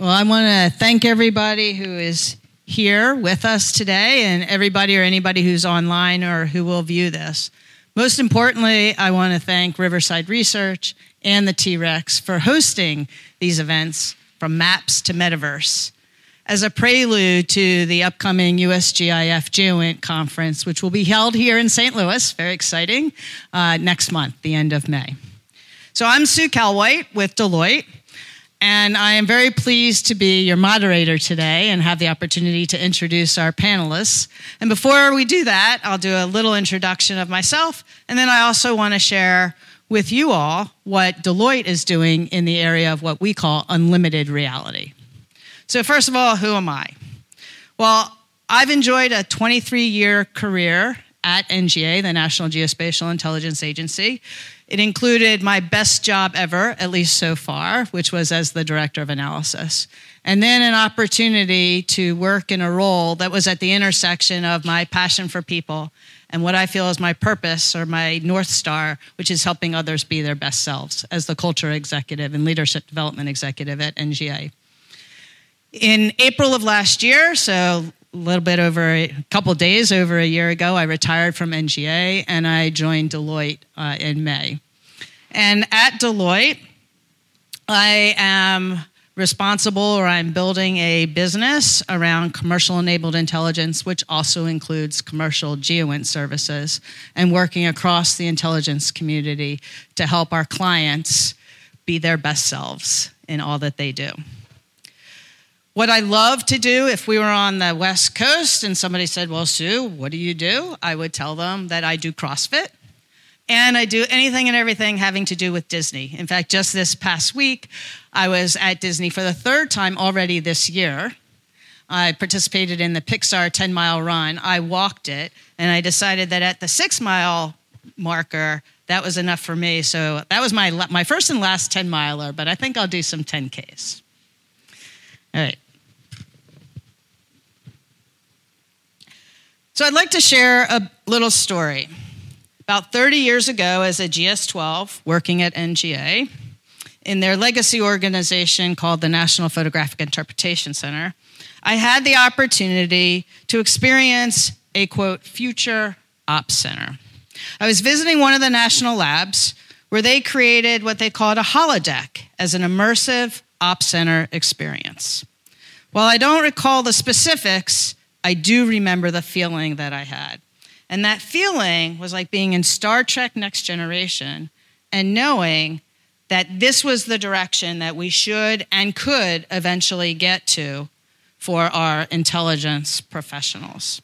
Well, I want to thank everybody who is here with us today and everybody or anybody who's online or who will view this. Most importantly, I want to thank Riverside Research and the T Rex for hosting these events from maps to metaverse as a prelude to the upcoming USGIF GeoInt conference, which will be held here in St. Louis, very exciting, uh, next month, the end of May. So I'm Sue Kalweit with Deloitte. And I am very pleased to be your moderator today and have the opportunity to introduce our panelists. And before we do that, I'll do a little introduction of myself. And then I also want to share with you all what Deloitte is doing in the area of what we call unlimited reality. So, first of all, who am I? Well, I've enjoyed a 23 year career at NGA, the National Geospatial Intelligence Agency. It included my best job ever, at least so far, which was as the director of analysis. And then an opportunity to work in a role that was at the intersection of my passion for people and what I feel is my purpose or my North Star, which is helping others be their best selves as the culture executive and leadership development executive at NGA. In April of last year, so little bit over a couple days over a year ago, I retired from NGA and I joined Deloitte uh, in May. And at Deloitte, I am responsible or I'm building a business around commercial enabled intelligence, which also includes commercial GeoInt services and working across the intelligence community to help our clients be their best selves in all that they do. What I love to do, if we were on the West Coast and somebody said, Well, Sue, what do you do? I would tell them that I do CrossFit and I do anything and everything having to do with Disney. In fact, just this past week, I was at Disney for the third time already this year. I participated in the Pixar 10 mile run. I walked it, and I decided that at the six mile marker, that was enough for me. So that was my, my first and last 10 miler, but I think I'll do some 10Ks. All right. So I'd like to share a little story. About 30 years ago, as a GS 12 working at NGA, in their legacy organization called the National Photographic Interpretation Center, I had the opportunity to experience a quote, future ops center. I was visiting one of the national labs where they created what they called a holodeck as an immersive Op Center experience. While I don't recall the specifics, I do remember the feeling that I had. And that feeling was like being in Star Trek Next Generation and knowing that this was the direction that we should and could eventually get to for our intelligence professionals.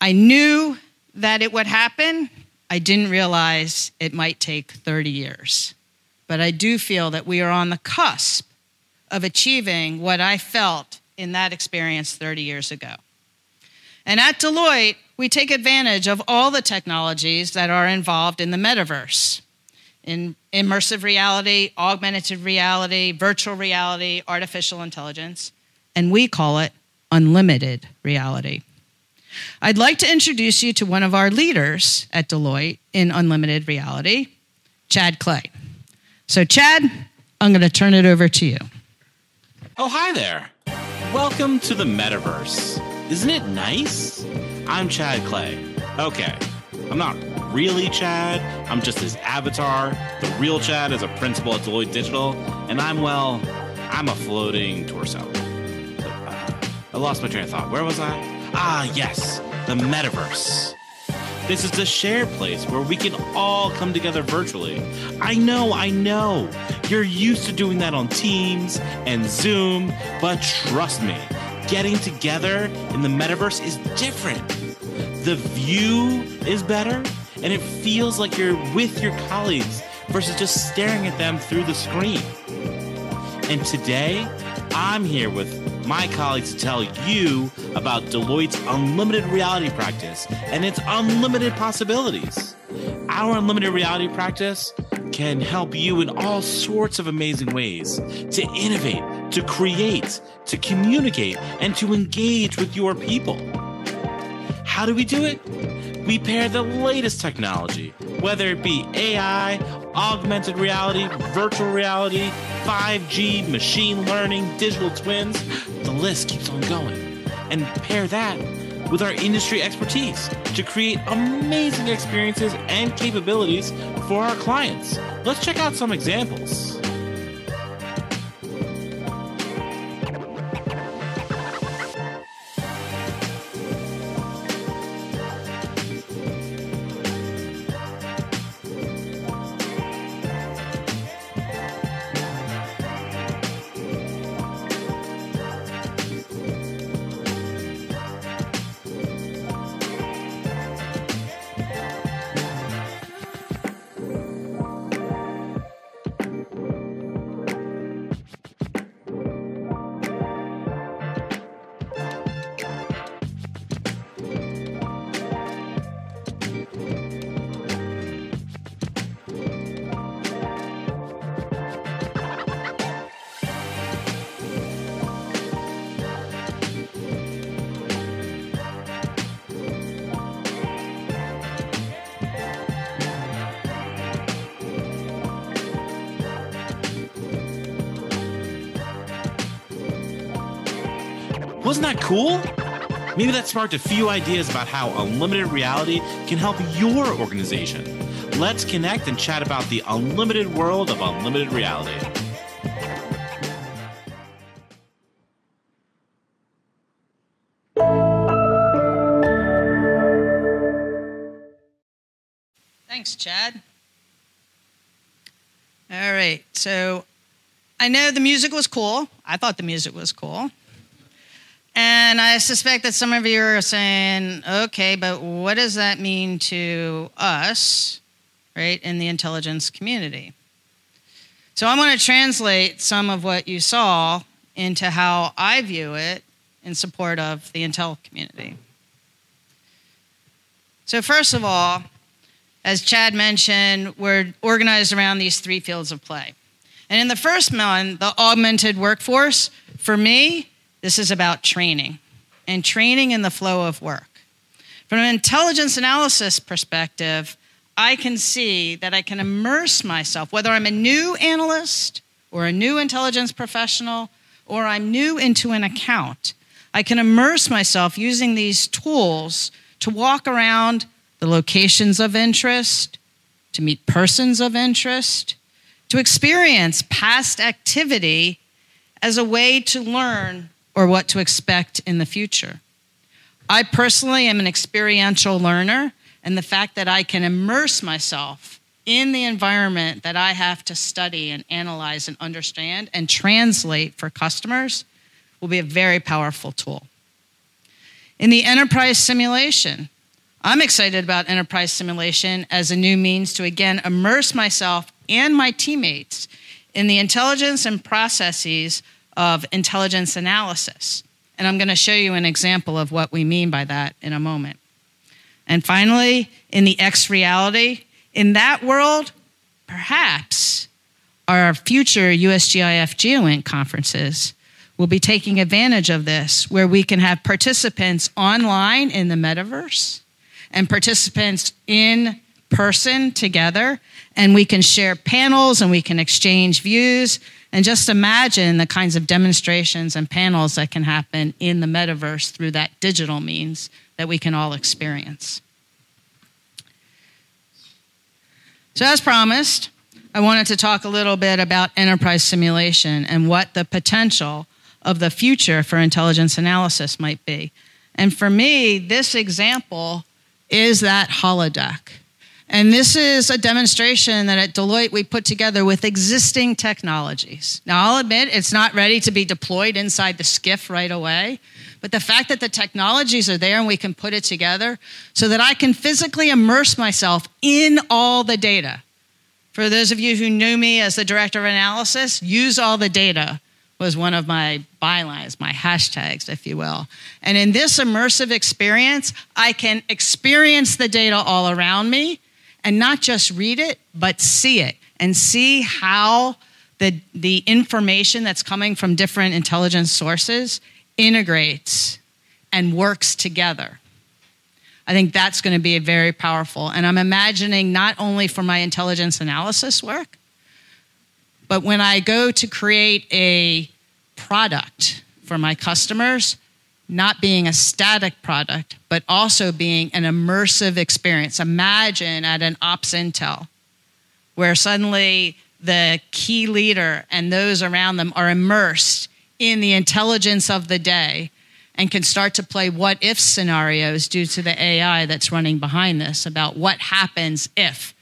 I knew that it would happen. I didn't realize it might take 30 years but I do feel that we are on the cusp of achieving what I felt in that experience 30 years ago. And at Deloitte, we take advantage of all the technologies that are involved in the metaverse in immersive reality, augmented reality, virtual reality, artificial intelligence, and we call it unlimited reality. I'd like to introduce you to one of our leaders at Deloitte in unlimited reality, Chad Clay. So, Chad, I'm going to turn it over to you. Oh, hi there. Welcome to the metaverse. Isn't it nice? I'm Chad Clay. Okay, I'm not really Chad. I'm just his avatar. The real Chad is a principal at Deloitte Digital, and I'm, well, I'm a floating torso. Uh, I lost my train of thought. Where was I? Ah, yes, the metaverse. This is a shared place where we can all come together virtually. I know, I know. You're used to doing that on Teams and Zoom, but trust me, getting together in the metaverse is different. The view is better, and it feels like you're with your colleagues versus just staring at them through the screen. And today, I'm here with my colleagues to tell you about Deloitte's unlimited reality practice and its unlimited possibilities. Our unlimited reality practice can help you in all sorts of amazing ways to innovate, to create, to communicate, and to engage with your people. How do we do it? We pair the latest technology, whether it be AI augmented reality, virtual reality, 5G, machine learning, digital twins. The list keeps on going. And pair that with our industry expertise to create amazing experiences and capabilities for our clients. Let's check out some examples. Cool? Maybe that sparked a few ideas about how unlimited reality can help your organization. Let's connect and chat about the unlimited world of unlimited reality. Thanks, Chad. All right, so I know the music was cool. I thought the music was cool. And I suspect that some of you are saying, okay, but what does that mean to us, right, in the intelligence community? So I'm going to translate some of what you saw into how I view it in support of the intel community. So, first of all, as Chad mentioned, we're organized around these three fields of play. And in the first one, the augmented workforce, for me, this is about training and training in the flow of work. From an intelligence analysis perspective, I can see that I can immerse myself, whether I'm a new analyst or a new intelligence professional or I'm new into an account, I can immerse myself using these tools to walk around the locations of interest, to meet persons of interest, to experience past activity as a way to learn or what to expect in the future. I personally am an experiential learner, and the fact that I can immerse myself in the environment that I have to study and analyze and understand and translate for customers will be a very powerful tool. In the enterprise simulation, I'm excited about enterprise simulation as a new means to again immerse myself and my teammates in the intelligence and processes of intelligence analysis. And I'm going to show you an example of what we mean by that in a moment. And finally, in the X reality, in that world, perhaps our future USGIF GeoInt conferences will be taking advantage of this, where we can have participants online in the metaverse and participants in person together, and we can share panels and we can exchange views and just imagine the kinds of demonstrations and panels that can happen in the metaverse through that digital means that we can all experience. So, as promised, I wanted to talk a little bit about enterprise simulation and what the potential of the future for intelligence analysis might be. And for me, this example is that holodeck. And this is a demonstration that at Deloitte we put together with existing technologies. Now, I'll admit it's not ready to be deployed inside the SCIF right away, but the fact that the technologies are there and we can put it together so that I can physically immerse myself in all the data. For those of you who knew me as the director of analysis, use all the data was one of my bylines, my hashtags, if you will. And in this immersive experience, I can experience the data all around me and not just read it, but see it and see how the, the information that's coming from different intelligence sources integrates and works together. I think that's going to be very powerful. And I'm imagining not only for my intelligence analysis work, but when I go to create a product for my customers, not being a static product, but also being an immersive experience. Imagine at an Ops Intel, where suddenly the key leader and those around them are immersed in the intelligence of the day and can start to play what if scenarios due to the AI that's running behind this about what happens if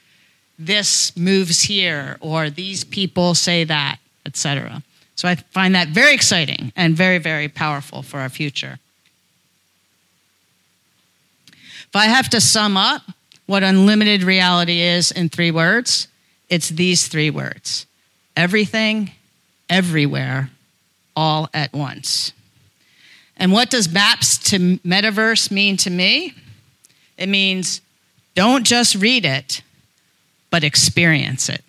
this moves here or these people say that, etc. So I find that very exciting and very, very powerful for our future. If I have to sum up what unlimited reality is in three words, it's these three words everything, everywhere, all at once. And what does maps to metaverse mean to me? It means don't just read it, but experience it.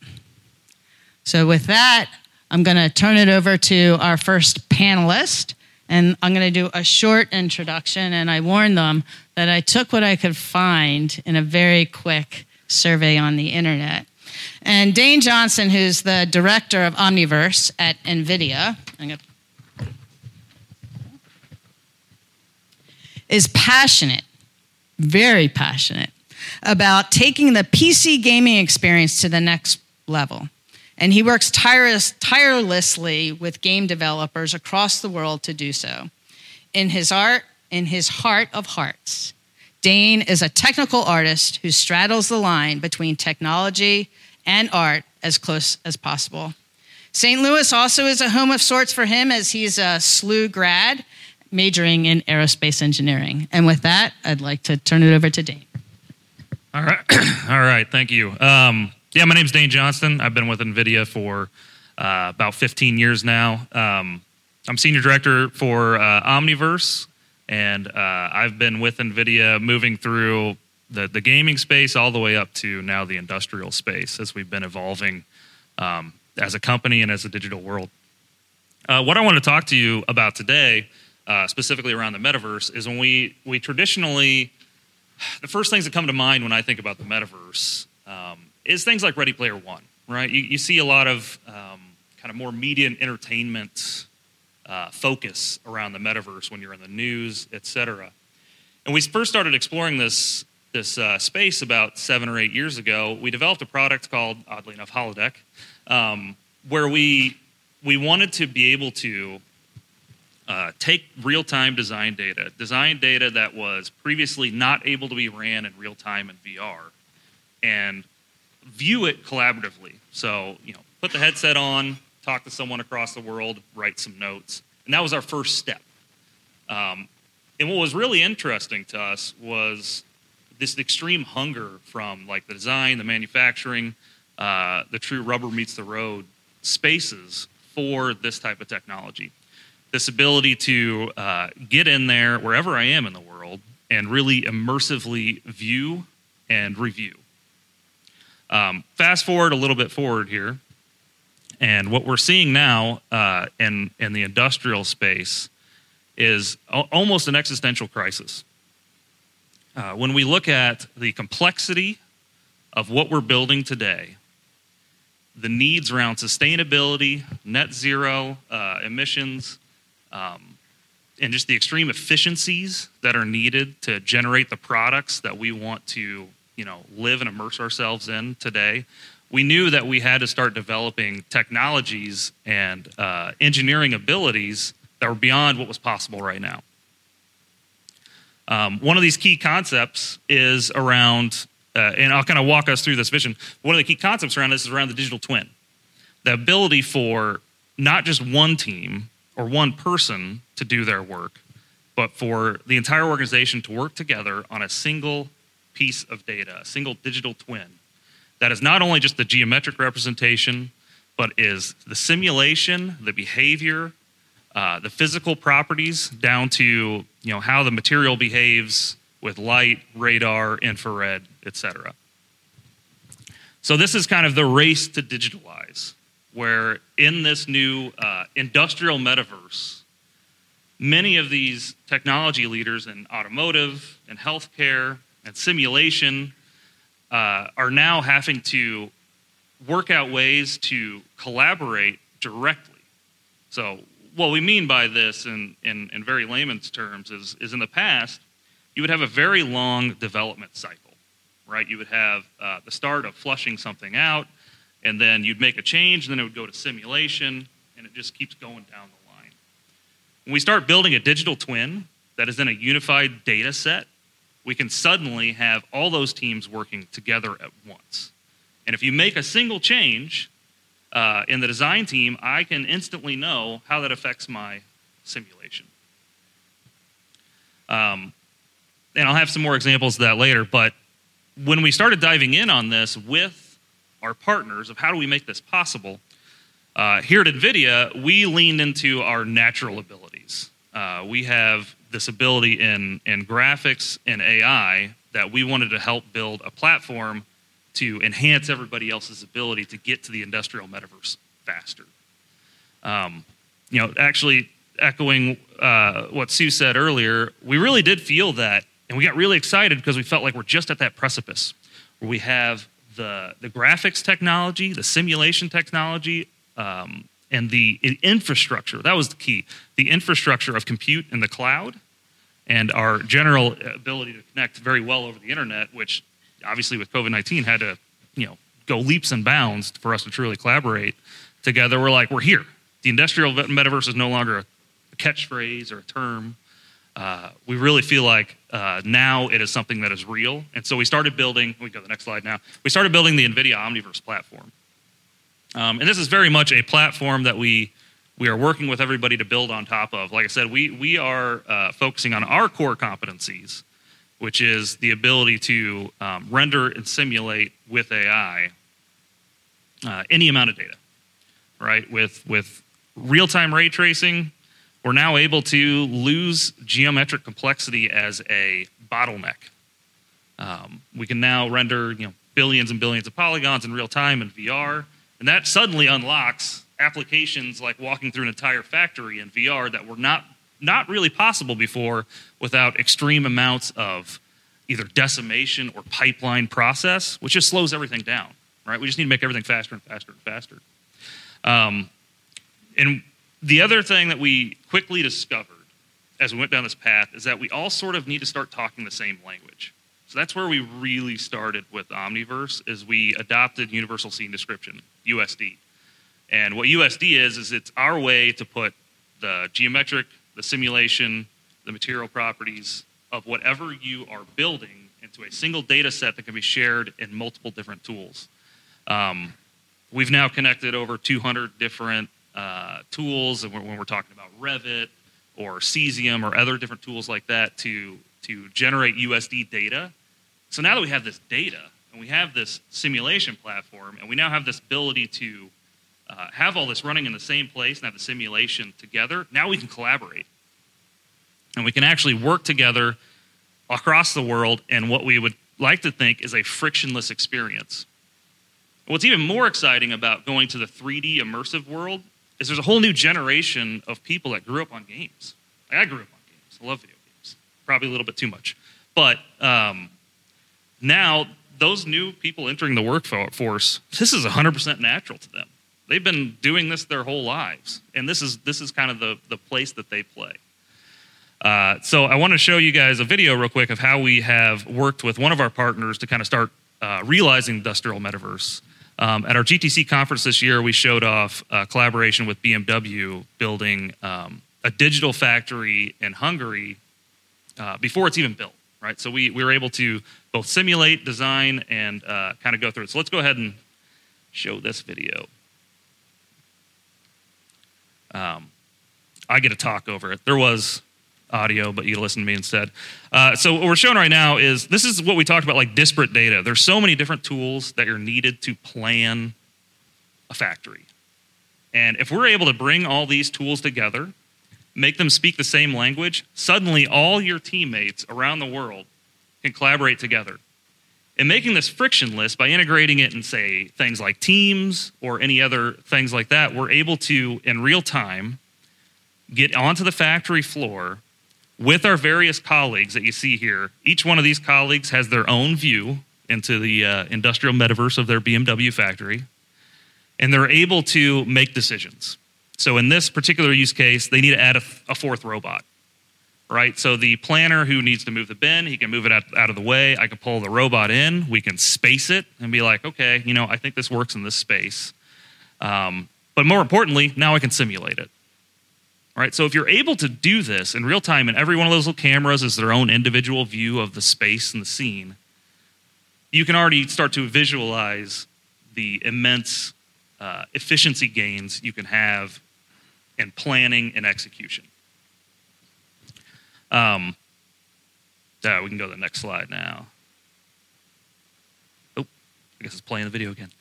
So, with that, I'm going to turn it over to our first panelist, and I'm going to do a short introduction. And I warned them that I took what I could find in a very quick survey on the internet. And Dane Johnston, who's the director of Omniverse at NVIDIA, is passionate, very passionate, about taking the PC gaming experience to the next level. And he works tireless, tirelessly with game developers across the world to do so. In his art, in his heart of hearts, Dane is a technical artist who straddles the line between technology and art as close as possible. St. Louis also is a home of sorts for him as he's a SLU grad majoring in aerospace engineering. And with that, I'd like to turn it over to Dane. All right. All right. Thank you. Um, yeah, my name's Dane Johnston. I've been with NVIDIA for uh, about 15 years now. Um, I'm senior director for uh, Omniverse, and uh, I've been with NVIDIA moving through the, the gaming space all the way up to now the industrial space as we've been evolving um, as a company and as a digital world. Uh, what I want to talk to you about today uh, specifically around the metaverse, is when we we traditionally the first things that come to mind when I think about the metaverse um, is things like Ready Player One, right? You, you see a lot of um, kind of more media and entertainment uh, focus around the metaverse when you're in the news, et cetera. And we first started exploring this this uh, space about seven or eight years ago. We developed a product called, oddly enough, Holodeck, um, where we we wanted to be able to uh, take real time design data, design data that was previously not able to be ran in real time in VR, and view it collaboratively. So, you know, put the headset on, talk to someone across the world, write some notes. And that was our first step. Um, and what was really interesting to us was this extreme hunger from like the design, the manufacturing, uh, the true rubber meets the road spaces for this type of technology this ability to uh, get in there wherever I am in the world and really immersively view and review. Um, fast forward a little bit forward here, and what we're seeing now uh, in in the industrial space is almost an existential crisis. Uh, when we look at the complexity of what we're building today, the needs around sustainability, net zero uh, emissions, um, and just the extreme efficiencies that are needed to generate the products that we want to you know live and immerse ourselves in today we knew that we had to start developing technologies and uh, engineering abilities that were beyond what was possible right now. Um, one of these key concepts is around uh, and i'll kind of walk us through this vision. One of the key concepts around this is around the digital twin. The ability for not just one team or one person to do their work, but for the entire organization to work together on a single piece of data, a single digital twin that is not only just the geometric representation, but is the simulation, the behavior, uh, the physical properties down to you know how the material behaves with light, radar, infrared, etc. So this is kind of the race to digitalize where in this new uh, industrial metaverse, many of these technology leaders in automotive and healthcare and simulation uh, are now having to work out ways to collaborate directly. So, what we mean by this in, in, in very layman's terms is, is in the past, you would have a very long development cycle, right? You would have uh, the start of flushing something out, and then you'd make a change, and then it would go to simulation, and it just keeps going down the line. When we start building a digital twin that is in a unified data set, we can suddenly have all those teams working together at once. And if you make a single change uh, in the design team, I can instantly know how that affects my simulation. Um, and I'll have some more examples of that later. But when we started diving in on this with our partners of how do we make this possible, uh, here at NVIDIA, we leaned into our natural abilities. Uh, we have this ability in, in graphics and AI that we wanted to help build a platform to enhance everybody else's ability to get to the industrial metaverse faster. Um, you know, actually echoing uh, what Sue said earlier, we really did feel that, and we got really excited because we felt like we're just at that precipice where we have the the graphics technology, the simulation technology, um, and the infrastructure. That was the key. The infrastructure of compute in the cloud, and our general ability to connect very well over the internet, which obviously with COVID 19 had to, you know, go leaps and bounds for us to truly collaborate together. We're like, we're here. The industrial metaverse is no longer a catchphrase or a term. Uh, we really feel like uh, now it is something that is real. And so we started building, we go to the next slide now. We started building the NVIDIA Omniverse platform. Um, and this is very much a platform that we, we are working with everybody to build on top of. Like I said, we, we are uh, focusing on our core competencies which is the ability to um, render and simulate with AI uh, any amount of data, right? With, with real time ray tracing, we're now able to lose geometric complexity as a bottleneck. Um, we can now render you know, billions and billions of polygons in real time in VR, and that suddenly unlocks applications like walking through an entire factory in VR that were not not really possible before without extreme amounts of either decimation or pipeline process, which just slows everything down, right? We just need to make everything faster and faster and faster. Um, and the other thing that we quickly discovered as we went down this path is that we all sort of need to start talking the same language. So that's where we really started with Omniverse is we adopted Universal Scene Description, USD. And what USD is is it's our way to put the geometric the simulation, the material properties of whatever you are building into a single data set that can be shared in multiple different tools. Um, we've now connected over 200 different uh, tools, and when we're talking about Revit or Cesium or other different tools like that to, to generate USD data. So now that we have this data and we have this simulation platform, and we now have this ability to uh, have all this running in the same place and have the simulation together, now we can collaborate. And we can actually work together across the world in what we would like to think is a frictionless experience. What's even more exciting about going to the 3D immersive world is there's a whole new generation of people that grew up on games. Like I grew up on games. I love video games. Probably a little bit too much. But um, now, those new people entering the workforce, this is 100% natural to them. They've been doing this their whole lives, and this is this is kind of the the place that they play. Uh, so I want to show you guys a video real quick of how we have worked with one of our partners to kind of start uh, realizing the industrial metaverse. Um, at our GTC conference this year, we showed off a collaboration with BMW building um, a digital factory in Hungary uh, before it's even built. Right, so we, we were able to both simulate, design, and uh, kind of go through it. So let's go ahead and show this video. Um, I get to talk over it. There was audio, but you listen to me instead. Uh, so what we're showing right now is this is what we talked about, like disparate data. There's so many different tools that are needed to plan a factory. And if we're able to bring all these tools together, make them speak the same language, suddenly all your teammates around the world can collaborate together and making this frictionless by integrating it in, say, things like Teams or any other things like that, we're able to, in real time, get onto the factory floor, with our various colleagues that you see here. Each one of these colleagues has their own view into the uh, industrial metaverse of their BMW factory, and they're able to make decisions. So, in this particular use case, they need to add a, a fourth robot right? So the planner who needs to move the bin, he can move it out, out, of the way. I can pull the robot in. We can space it and be like, okay, you know, I think this works in this space. Um, but more importantly, now I can simulate it. All right, so if you're able to do this in real time, and every one of those little cameras is their own individual view of the space and the scene, you can already start to visualize the immense uh, efficiency gains you can have in planning and execution. Um, we can go to the next slide now. Oh, I guess it's playing the video again.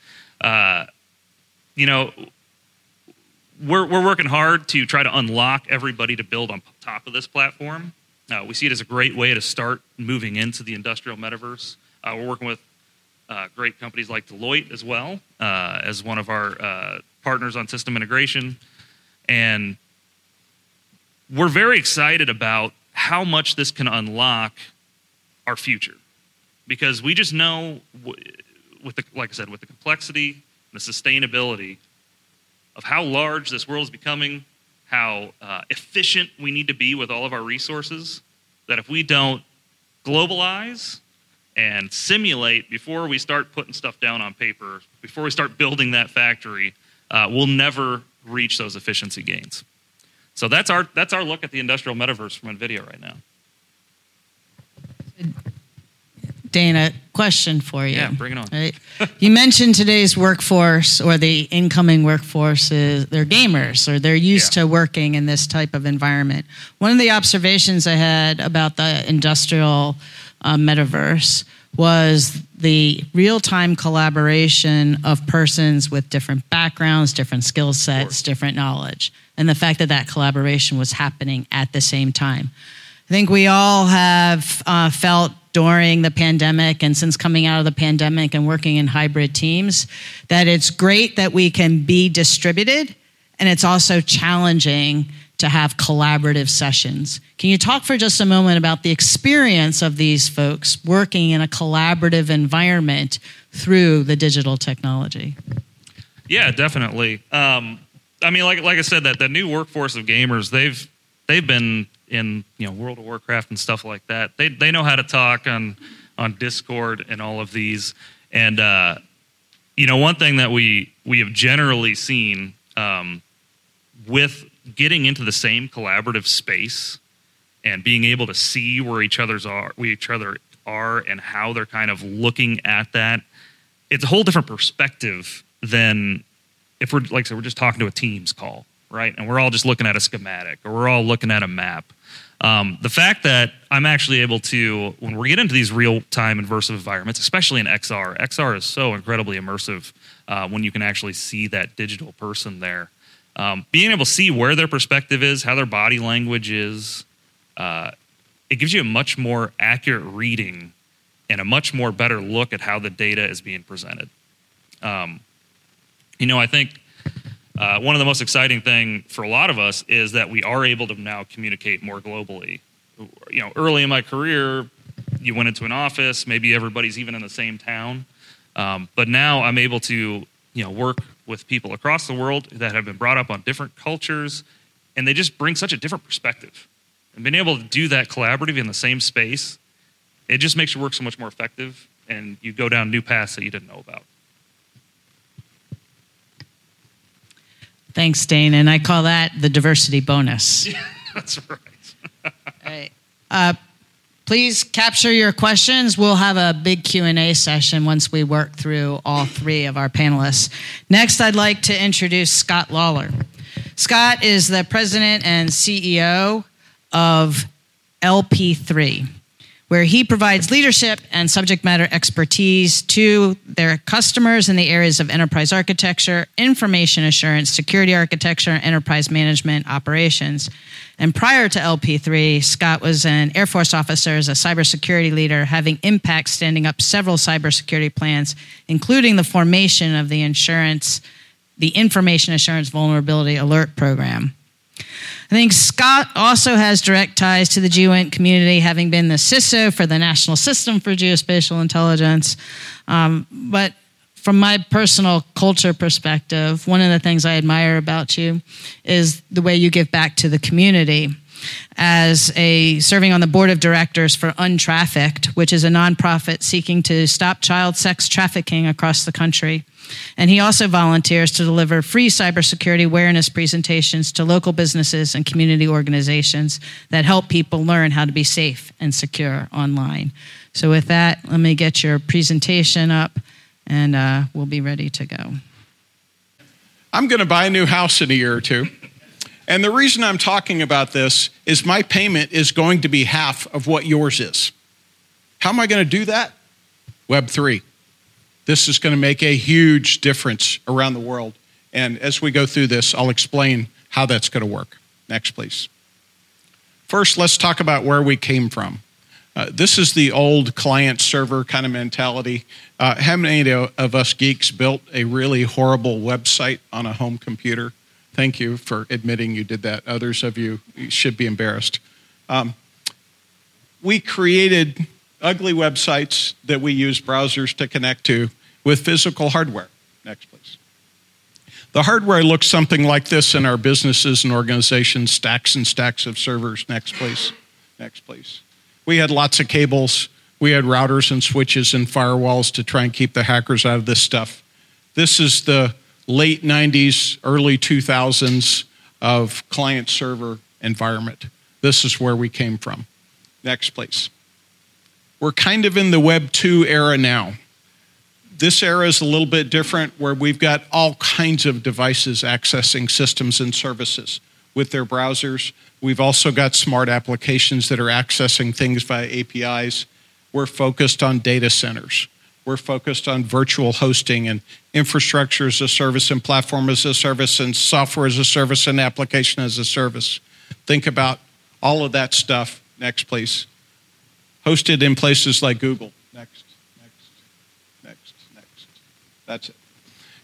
Uh, you know, we're, we're working hard to try to unlock everybody to build on top of this platform. Uh, we see it as a great way to start moving into the industrial metaverse. Uh, we're working with uh, great companies like Deloitte as well uh, as one of our uh, partners on system integration. And we're very excited about how much this can unlock our future. Because we just know, with the, like I said, with the complexity and the sustainability of how large this world is becoming, how uh, efficient we need to be with all of our resources, that if we don't globalize and simulate before we start putting stuff down on paper, before we start building that factory, uh, we'll never reach those efficiency gains. So that's our that's our look at the industrial metaverse from NVIDIA right now. Dana, question for you. Yeah, bring it on. Right? you mentioned today's workforce or the incoming workforce is they're gamers or they're used yeah. to working in this type of environment. One of the observations I had about the industrial uh, metaverse was the real time collaboration of persons with different backgrounds, different skill sets, different knowledge, and the fact that that collaboration was happening at the same time. I think we all have uh, felt during the pandemic and since coming out of the pandemic and working in hybrid teams that it's great that we can be distributed and it's also challenging to have collaborative sessions. Can you talk for just a moment about the experience of these folks working in a collaborative environment through the digital technology? Yeah, definitely. Um, I mean, like like I said, that the new workforce of gamers, they've they've been in you know World of Warcraft and stuff like that. They they know how to talk on on Discord and all of these. And uh, you know, one thing that we we have generally seen um, with getting into the same collaborative space and being able to see where each other's are, we each other are, and how they're kind of looking at that, it's a whole different perspective than if we're like I said, we're just talking to a Teams call, right? And we're all just looking at a schematic or we're all looking at a map. Um, the fact that I'm actually able to, when we get into these real time immersive environments, especially in XR, XR is so incredibly immersive uh, when you can actually see that digital person there. Um, being able to see where their perspective is, how their body language is, uh, it gives you a much more accurate reading and a much more better look at how the data is being presented. Um, you know, I think uh, one of the most exciting thing for a lot of us is that we are able to now communicate more globally. You know, early in my career, you went into an office, maybe everybody's even in the same town, um, but now I'm able to you know work with people across the world that have been brought up on different cultures, and they just bring such a different perspective. And being able to do that collaborative in the same space, it just makes your work so much more effective, and you go down new paths that you didn't know about. Thanks, Dane. And I call that the diversity bonus. Yeah, that's right. All right. Uh, please capture your questions we'll have a big q&a session once we work through all three of our panelists next i'd like to introduce scott lawler scott is the president and ceo of lp3 where he provides leadership and subject matter expertise to their customers in the areas of enterprise architecture, information assurance, security architecture, enterprise management operations. And prior to LP3, Scott was an Air Force officer as a cybersecurity leader, having impact standing up several cybersecurity plans, including the formation of the insurance, the Information Assurance Vulnerability Alert Program. I think Scott also has direct ties to the GeoInt community, having been the CISO for the National System for Geospatial Intelligence. Um, but from my personal culture perspective, one of the things I admire about you is the way you give back to the community. As a serving on the board of directors for Untrafficked, which is a nonprofit seeking to stop child sex trafficking across the country. And he also volunteers to deliver free cybersecurity awareness presentations to local businesses and community organizations that help people learn how to be safe and secure online. So, with that, let me get your presentation up and uh, we'll be ready to go. I'm going to buy a new house in a year or two. And the reason I'm talking about this is my payment is going to be half of what yours is. How am I going to do that? Web3. This is going to make a huge difference around the world. And as we go through this, I'll explain how that's going to work. Next, please. First, let's talk about where we came from. Uh, this is the old client server kind of mentality. Uh, how many of us geeks built a really horrible website on a home computer? Thank you for admitting you did that. Others of you should be embarrassed. Um, we created ugly websites that we use browsers to connect to with physical hardware. Next, please. The hardware looks something like this in our businesses and organizations stacks and stacks of servers. Next, please. Next, please. We had lots of cables. We had routers and switches and firewalls to try and keep the hackers out of this stuff. This is the late 90s, early 2000s of client server environment. This is where we came from. Next, please. We're kind of in the Web 2 era now. This era is a little bit different where we've got all kinds of devices accessing systems and services with their browsers. We've also got smart applications that are accessing things via APIs. We're focused on data centers. We're focused on virtual hosting and infrastructure as a service and platform as a service and software as a service and application as a service. Think about all of that stuff. Next, please hosted in places like Google. Next. That's it.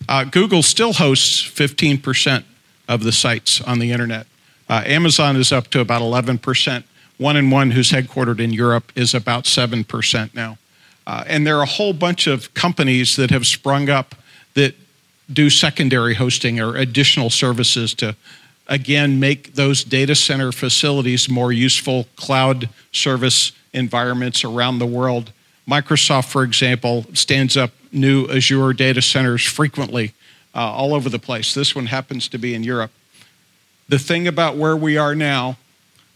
Uh, Google still hosts 15% of the sites on the internet. Uh, Amazon is up to about 11%. One and One, who's headquartered in Europe, is about 7% now. Uh, and there are a whole bunch of companies that have sprung up that do secondary hosting or additional services to, again, make those data center facilities more useful cloud service environments around the world. Microsoft, for example, stands up new Azure data centers frequently uh, all over the place. This one happens to be in Europe. The thing about where we are now,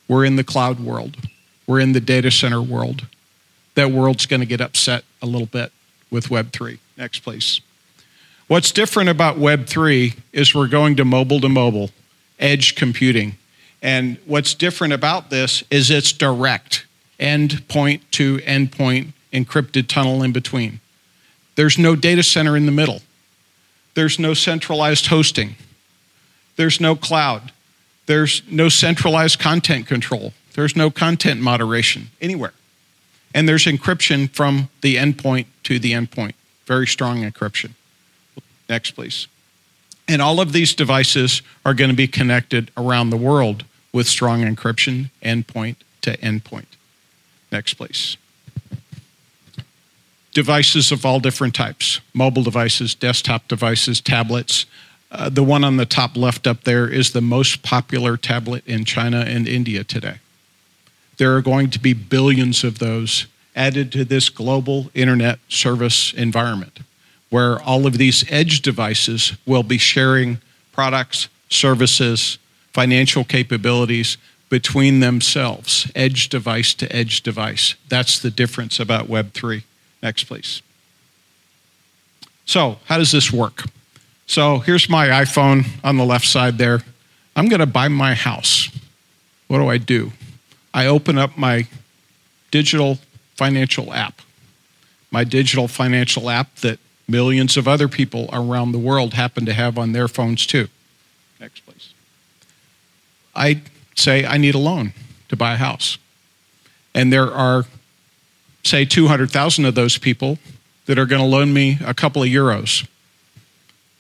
we're in the cloud world, we're in the data center world. That world's going to get upset a little bit with Web3. Next, please. What's different about Web3 is we're going to mobile to mobile, edge computing. And what's different about this is it's direct endpoint to endpoint encrypted tunnel in between. There's no data center in the middle. There's no centralized hosting. There's no cloud. There's no centralized content control. There's no content moderation anywhere. And there's encryption from the endpoint to the endpoint. Very strong encryption. Next, please. And all of these devices are going to be connected around the world with strong encryption, endpoint to endpoint. Next, please. Devices of all different types mobile devices, desktop devices, tablets. Uh, the one on the top left up there is the most popular tablet in China and India today. There are going to be billions of those added to this global internet service environment where all of these edge devices will be sharing products, services, financial capabilities between themselves, edge device to edge device. That's the difference about Web3. Next, please. So, how does this work? So, here's my iPhone on the left side there. I'm going to buy my house. What do I do? I open up my digital financial app, my digital financial app that millions of other people around the world happen to have on their phones too. Next, please. I say, I need a loan to buy a house. And there are, say, 200,000 of those people that are going to loan me a couple of euros,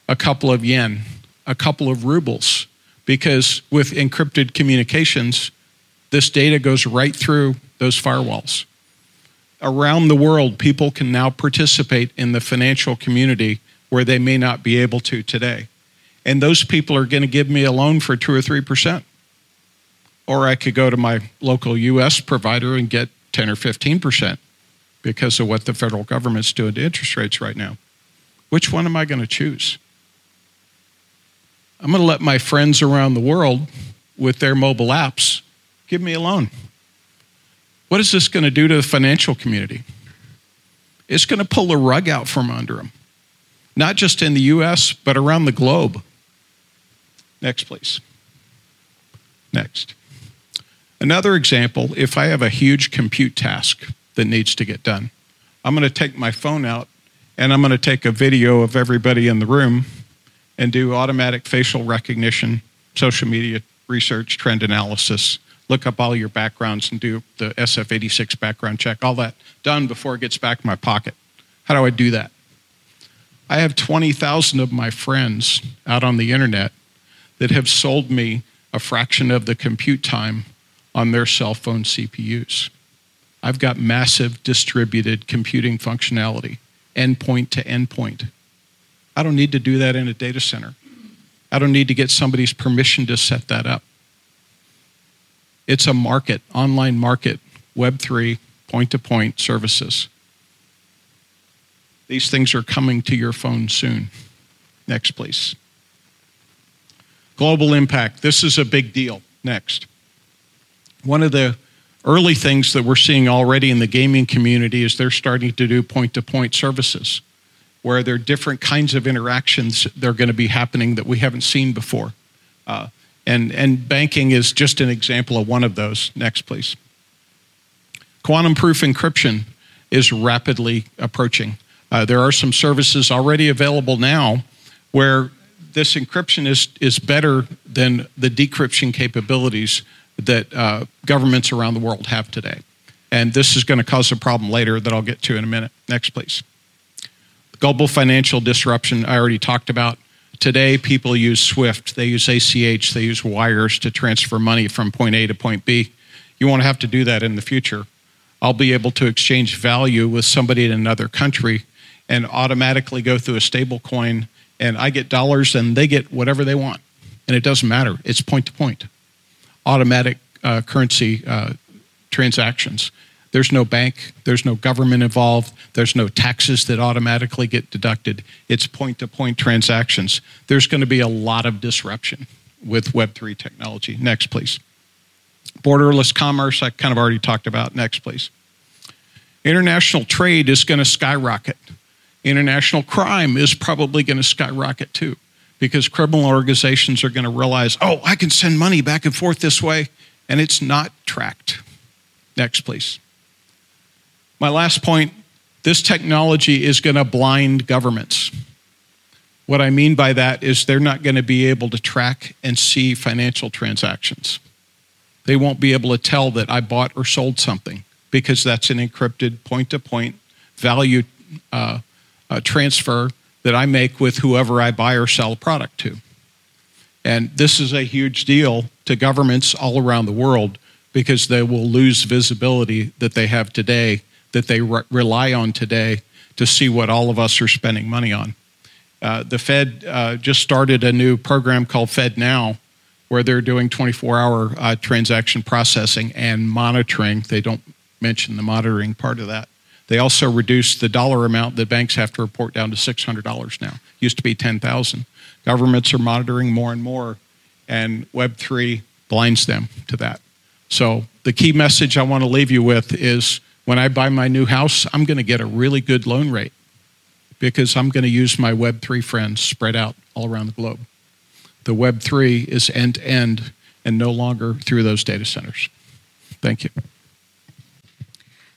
a couple of yen, a couple of rubles, because with encrypted communications, this data goes right through those firewalls. Around the world, people can now participate in the financial community where they may not be able to today. And those people are going to give me a loan for two or three percent. Or I could go to my local US provider and get 10 or 15 percent because of what the federal government's doing to interest rates right now. Which one am I going to choose? I'm going to let my friends around the world with their mobile apps give me a loan. What is this going to do to the financial community? It's going to pull the rug out from under them, not just in the US, but around the globe. Next, please. Next. Another example if I have a huge compute task that needs to get done, I'm going to take my phone out and I'm going to take a video of everybody in the room and do automatic facial recognition, social media research, trend analysis, look up all your backgrounds and do the SF86 background check, all that done before it gets back in my pocket. How do I do that? I have 20,000 of my friends out on the internet that have sold me a fraction of the compute time on their cell phone CPUs. I've got massive distributed computing functionality, endpoint to endpoint. I don't need to do that in a data center. I don't need to get somebody's permission to set that up. It's a market, online market, Web3, point to point services. These things are coming to your phone soon. Next, please. Global impact. This is a big deal. Next. One of the early things that we're seeing already in the gaming community is they're starting to do point to point services where there are different kinds of interactions that are going to be happening that we haven't seen before. Uh, and, and banking is just an example of one of those. Next, please. Quantum proof encryption is rapidly approaching. Uh, there are some services already available now where this encryption is, is better than the decryption capabilities that uh, governments around the world have today. And this is going to cause a problem later that I'll get to in a minute. Next, please. Global financial disruption, I already talked about. Today, people use SWIFT, they use ACH, they use wires to transfer money from point A to point B. You won't have to do that in the future. I'll be able to exchange value with somebody in another country and automatically go through a stable coin, and I get dollars and they get whatever they want. And it doesn't matter, it's point to point. Automatic uh, currency uh, transactions. There's no bank, there's no government involved, there's no taxes that automatically get deducted. It's point to point transactions. There's going to be a lot of disruption with Web3 technology. Next, please. Borderless commerce, I kind of already talked about. Next, please. International trade is going to skyrocket. International crime is probably going to skyrocket too, because criminal organizations are going to realize, oh, I can send money back and forth this way, and it's not tracked. Next, please. My last point this technology is going to blind governments. What I mean by that is they're not going to be able to track and see financial transactions. They won't be able to tell that I bought or sold something because that's an encrypted point to point value uh, uh, transfer that I make with whoever I buy or sell a product to. And this is a huge deal to governments all around the world because they will lose visibility that they have today that they re- rely on today to see what all of us are spending money on. Uh, the Fed uh, just started a new program called FedNow, where they're doing 24 hour uh, transaction processing and monitoring. They don't mention the monitoring part of that. They also reduced the dollar amount that banks have to report down to $600 now. Used to be 10,000. Governments are monitoring more and more, and Web3 blinds them to that. So the key message I want to leave you with is when I buy my new house, I'm going to get a really good loan rate because I'm going to use my Web3 friends spread out all around the globe. The Web3 is end to end and no longer through those data centers. Thank you.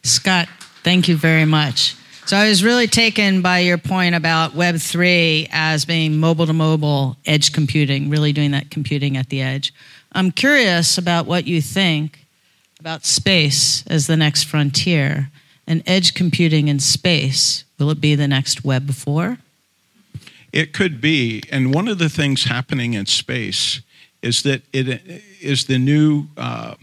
Scott, thank you very much. So I was really taken by your point about Web3 as being mobile to mobile edge computing, really doing that computing at the edge. I'm curious about what you think about space as the next frontier and edge computing in space. Will it be the next Web 4? It could be. And one of the things happening in space is that it is the new uh,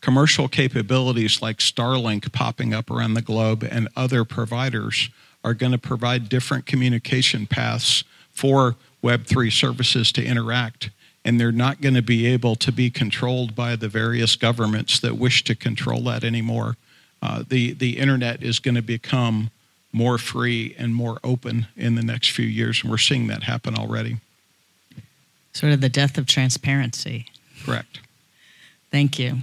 commercial capabilities like Starlink popping up around the globe and other providers are going to provide different communication paths for Web3 services to interact. And they're not going to be able to be controlled by the various governments that wish to control that anymore. Uh, the, the internet is going to become more free and more open in the next few years. And we're seeing that happen already. Sort of the death of transparency. Correct. Thank you.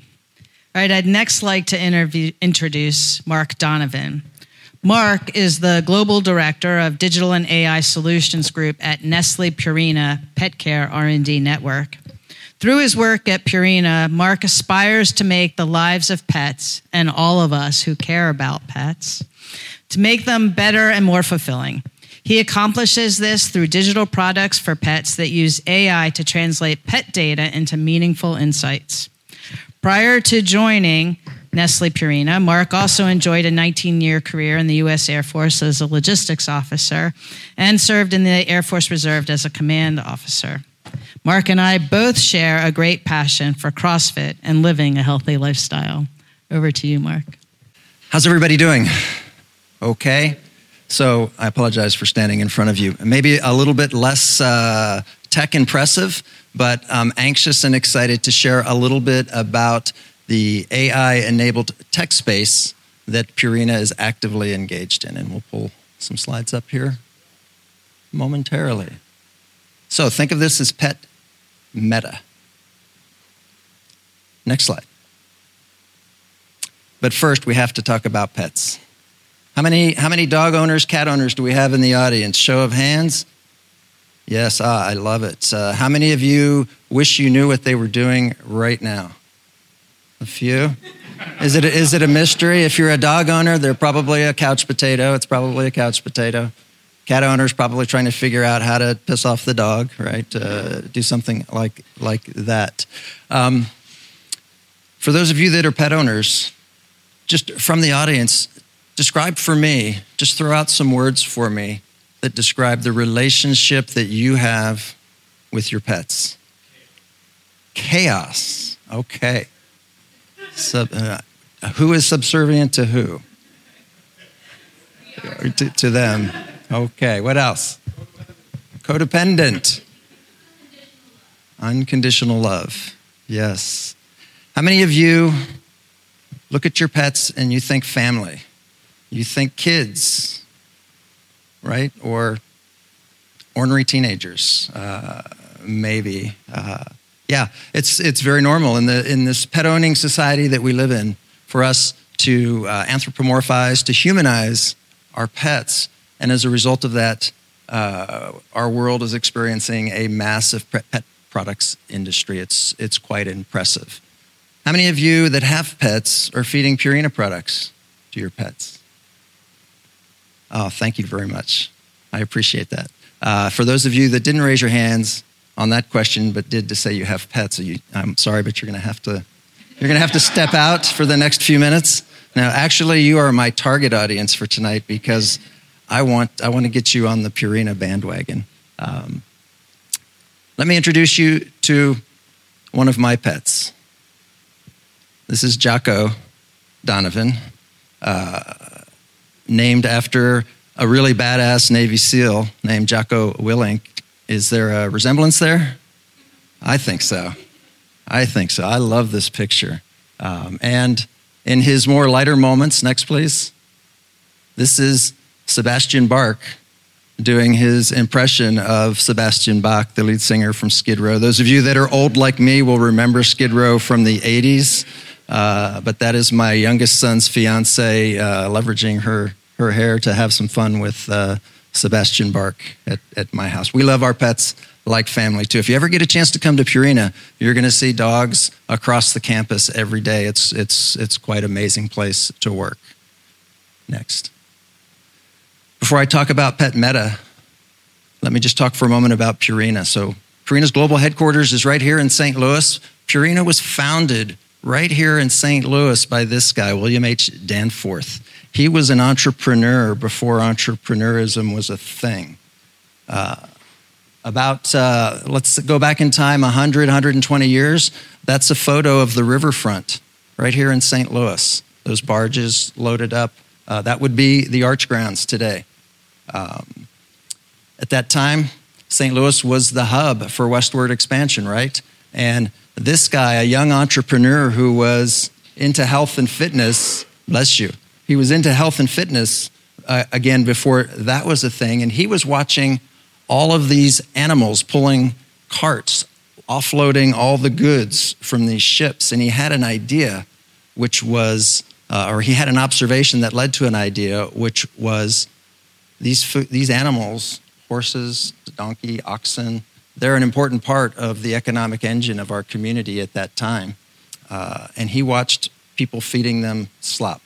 All right, I'd next like to interview, introduce Mark Donovan. Mark is the Global Director of Digital and AI Solutions Group at Nestle Purina Pet Care R&D Network. Through his work at Purina, Mark aspires to make the lives of pets and all of us who care about pets to make them better and more fulfilling. He accomplishes this through digital products for pets that use AI to translate pet data into meaningful insights. Prior to joining Nestle Purina, Mark also enjoyed a 19 year career in the U.S. Air Force as a logistics officer and served in the Air Force Reserve as a command officer. Mark and I both share a great passion for CrossFit and living a healthy lifestyle. Over to you, Mark. How's everybody doing? Okay. So I apologize for standing in front of you. Maybe a little bit less uh, tech impressive, but I'm anxious and excited to share a little bit about the AI enabled tech space that Purina is actively engaged in. And we'll pull some slides up here momentarily. So think of this as pet meta. Next slide. But first, we have to talk about pets. How many, how many dog owners, cat owners do we have in the audience? Show of hands. Yes, ah, I love it. Uh, how many of you wish you knew what they were doing right now? A few? Is it, is it a mystery? If you're a dog owner, they're probably a couch potato. It's probably a couch potato. Cat owner's probably trying to figure out how to piss off the dog, right? Uh, do something like, like that. Um, for those of you that are pet owners, just from the audience, describe for me, just throw out some words for me that describe the relationship that you have with your pets. Chaos. Okay. Sub, uh, who is subservient to who? To, to them. Okay. What else? Codependent. Unconditional love. Yes. How many of you look at your pets and you think family? You think kids, right? Or ornery teenagers, uh, maybe. Uh, yeah, it's, it's very normal in, the, in this pet owning society that we live in for us to uh, anthropomorphize, to humanize our pets. And as a result of that, uh, our world is experiencing a massive pet products industry. It's, it's quite impressive. How many of you that have pets are feeding Purina products to your pets? Oh, thank you very much. I appreciate that. Uh, for those of you that didn't raise your hands on that question, but did to say you have pets, you, I'm sorry, but you're going to have to you're going to have to step out for the next few minutes. Now, actually, you are my target audience for tonight because I want I want to get you on the Purina bandwagon. Um, let me introduce you to one of my pets. This is Jocko Donovan. Uh, named after a really badass Navy SEAL named Jocko Willink. Is there a resemblance there? I think so. I think so. I love this picture. Um, and in his more lighter moments, next please, this is Sebastian Bark doing his impression of Sebastian Bach, the lead singer from Skid Row. Those of you that are old like me will remember Skid Row from the 80s. Uh, but that is my youngest son's fiance uh, leveraging her, her hair to have some fun with uh, Sebastian Bark at, at my house. We love our pets like family too. If you ever get a chance to come to Purina, you're going to see dogs across the campus every day. It's, it's, it's quite amazing place to work. Next. Before I talk about Pet Meta, let me just talk for a moment about Purina. So, Purina's global headquarters is right here in St. Louis. Purina was founded right here in St. Louis by this guy, William H. Danforth. He was an entrepreneur before entrepreneurism was a thing. Uh, About, uh, let's go back in time 100, 120 years. That's a photo of the riverfront right here in St. Louis. Those barges loaded up. Uh, that would be the arch grounds today. Um, at that time, St. Louis was the hub for westward expansion, right? And this guy, a young entrepreneur who was into health and fitness, bless you, he was into health and fitness uh, again before that was a thing, and he was watching all of these animals pulling carts, offloading all the goods from these ships, and he had an idea, which was, uh, or he had an observation that led to an idea, which was these, these animals, horses, donkey, oxen, they're an important part of the economic engine of our community at that time. Uh, and he watched people feeding them slop,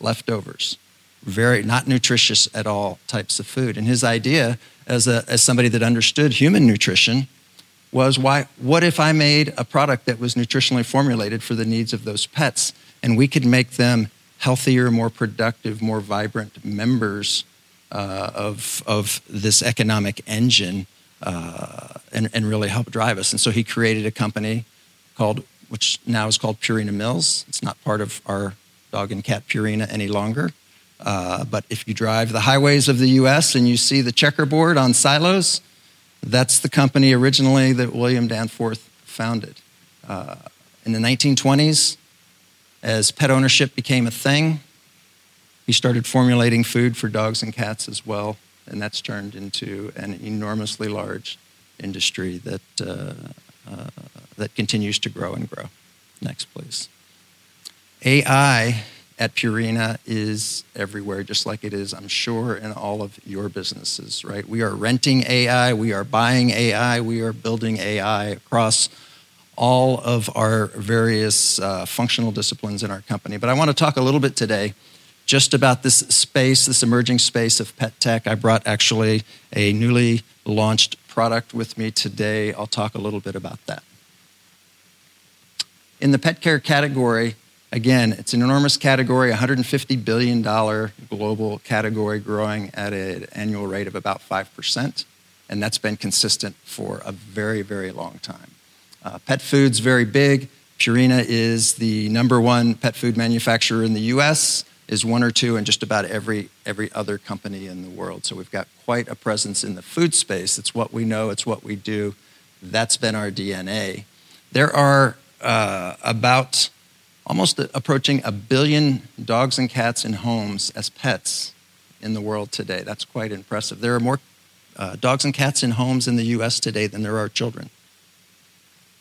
leftovers, very not nutritious at all types of food. And his idea, as, a, as somebody that understood human nutrition, was why, what if I made a product that was nutritionally formulated for the needs of those pets and we could make them healthier, more productive, more vibrant members uh, of, of this economic engine uh, and, and really help drive us. And so he created a company called, which now is called Purina Mills. It's not part of our dog and cat Purina any longer. Uh, but if you drive the highways of the US and you see the checkerboard on silos, that's the company originally that William Danforth founded. Uh, in the 1920s, as pet ownership became a thing, he started formulating food for dogs and cats as well, and that's turned into an enormously large industry that, uh, uh, that continues to grow and grow. Next, please. AI at Purina is everywhere, just like it is, I'm sure, in all of your businesses, right? We are renting AI, we are buying AI, we are building AI across all of our various uh, functional disciplines in our company. But I want to talk a little bit today just about this space, this emerging space of pet tech. I brought actually a newly launched product with me today. I'll talk a little bit about that. In the pet care category, again, it's an enormous category, $150 billion global category growing at an annual rate of about 5%. And that's been consistent for a very, very long time. Uh, pet food's very big. Purina is the number one pet food manufacturer in the US is one or two in just about every, every other company in the world. So we've got quite a presence in the food space. It's what we know, it's what we do. That's been our DNA. There are uh, about almost approaching a billion dogs and cats in homes as pets in the world today. That's quite impressive. There are more uh, dogs and cats in homes in the US today than there are children.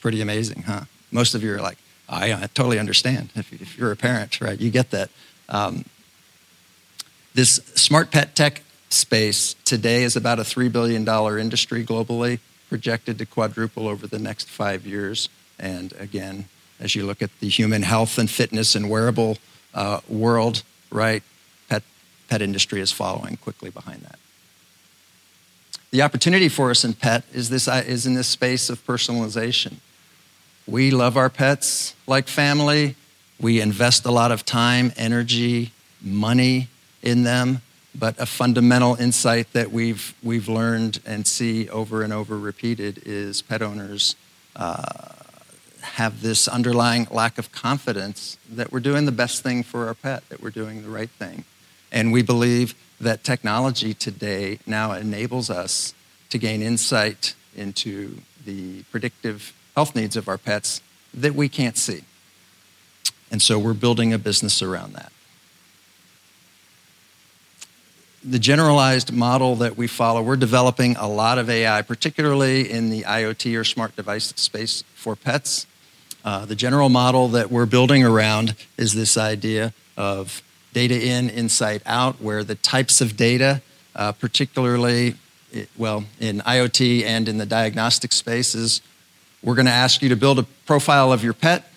Pretty amazing, huh? Most of you are like, I, I totally understand. If, if, you're a parent, right, you get that. Um, this smart pet tech space today is about a $3 billion industry globally, projected to quadruple over the next five years. And again, as you look at the human health and fitness and wearable uh, world, right, pet, pet industry is following quickly behind that. The opportunity for us in pet is, this, uh, is in this space of personalization. We love our pets like family. We invest a lot of time, energy, money in them, but a fundamental insight that we've, we've learned and see over and over repeated is pet owners uh, have this underlying lack of confidence that we're doing the best thing for our pet, that we're doing the right thing. And we believe that technology today now enables us to gain insight into the predictive health needs of our pets that we can't see. And so we're building a business around that. The generalized model that we follow, we're developing a lot of AI, particularly in the IoT or smart device space for pets. Uh, the general model that we're building around is this idea of data in, insight out, where the types of data, uh, particularly, well, in IoT and in the diagnostic spaces, we're going to ask you to build a profile of your pet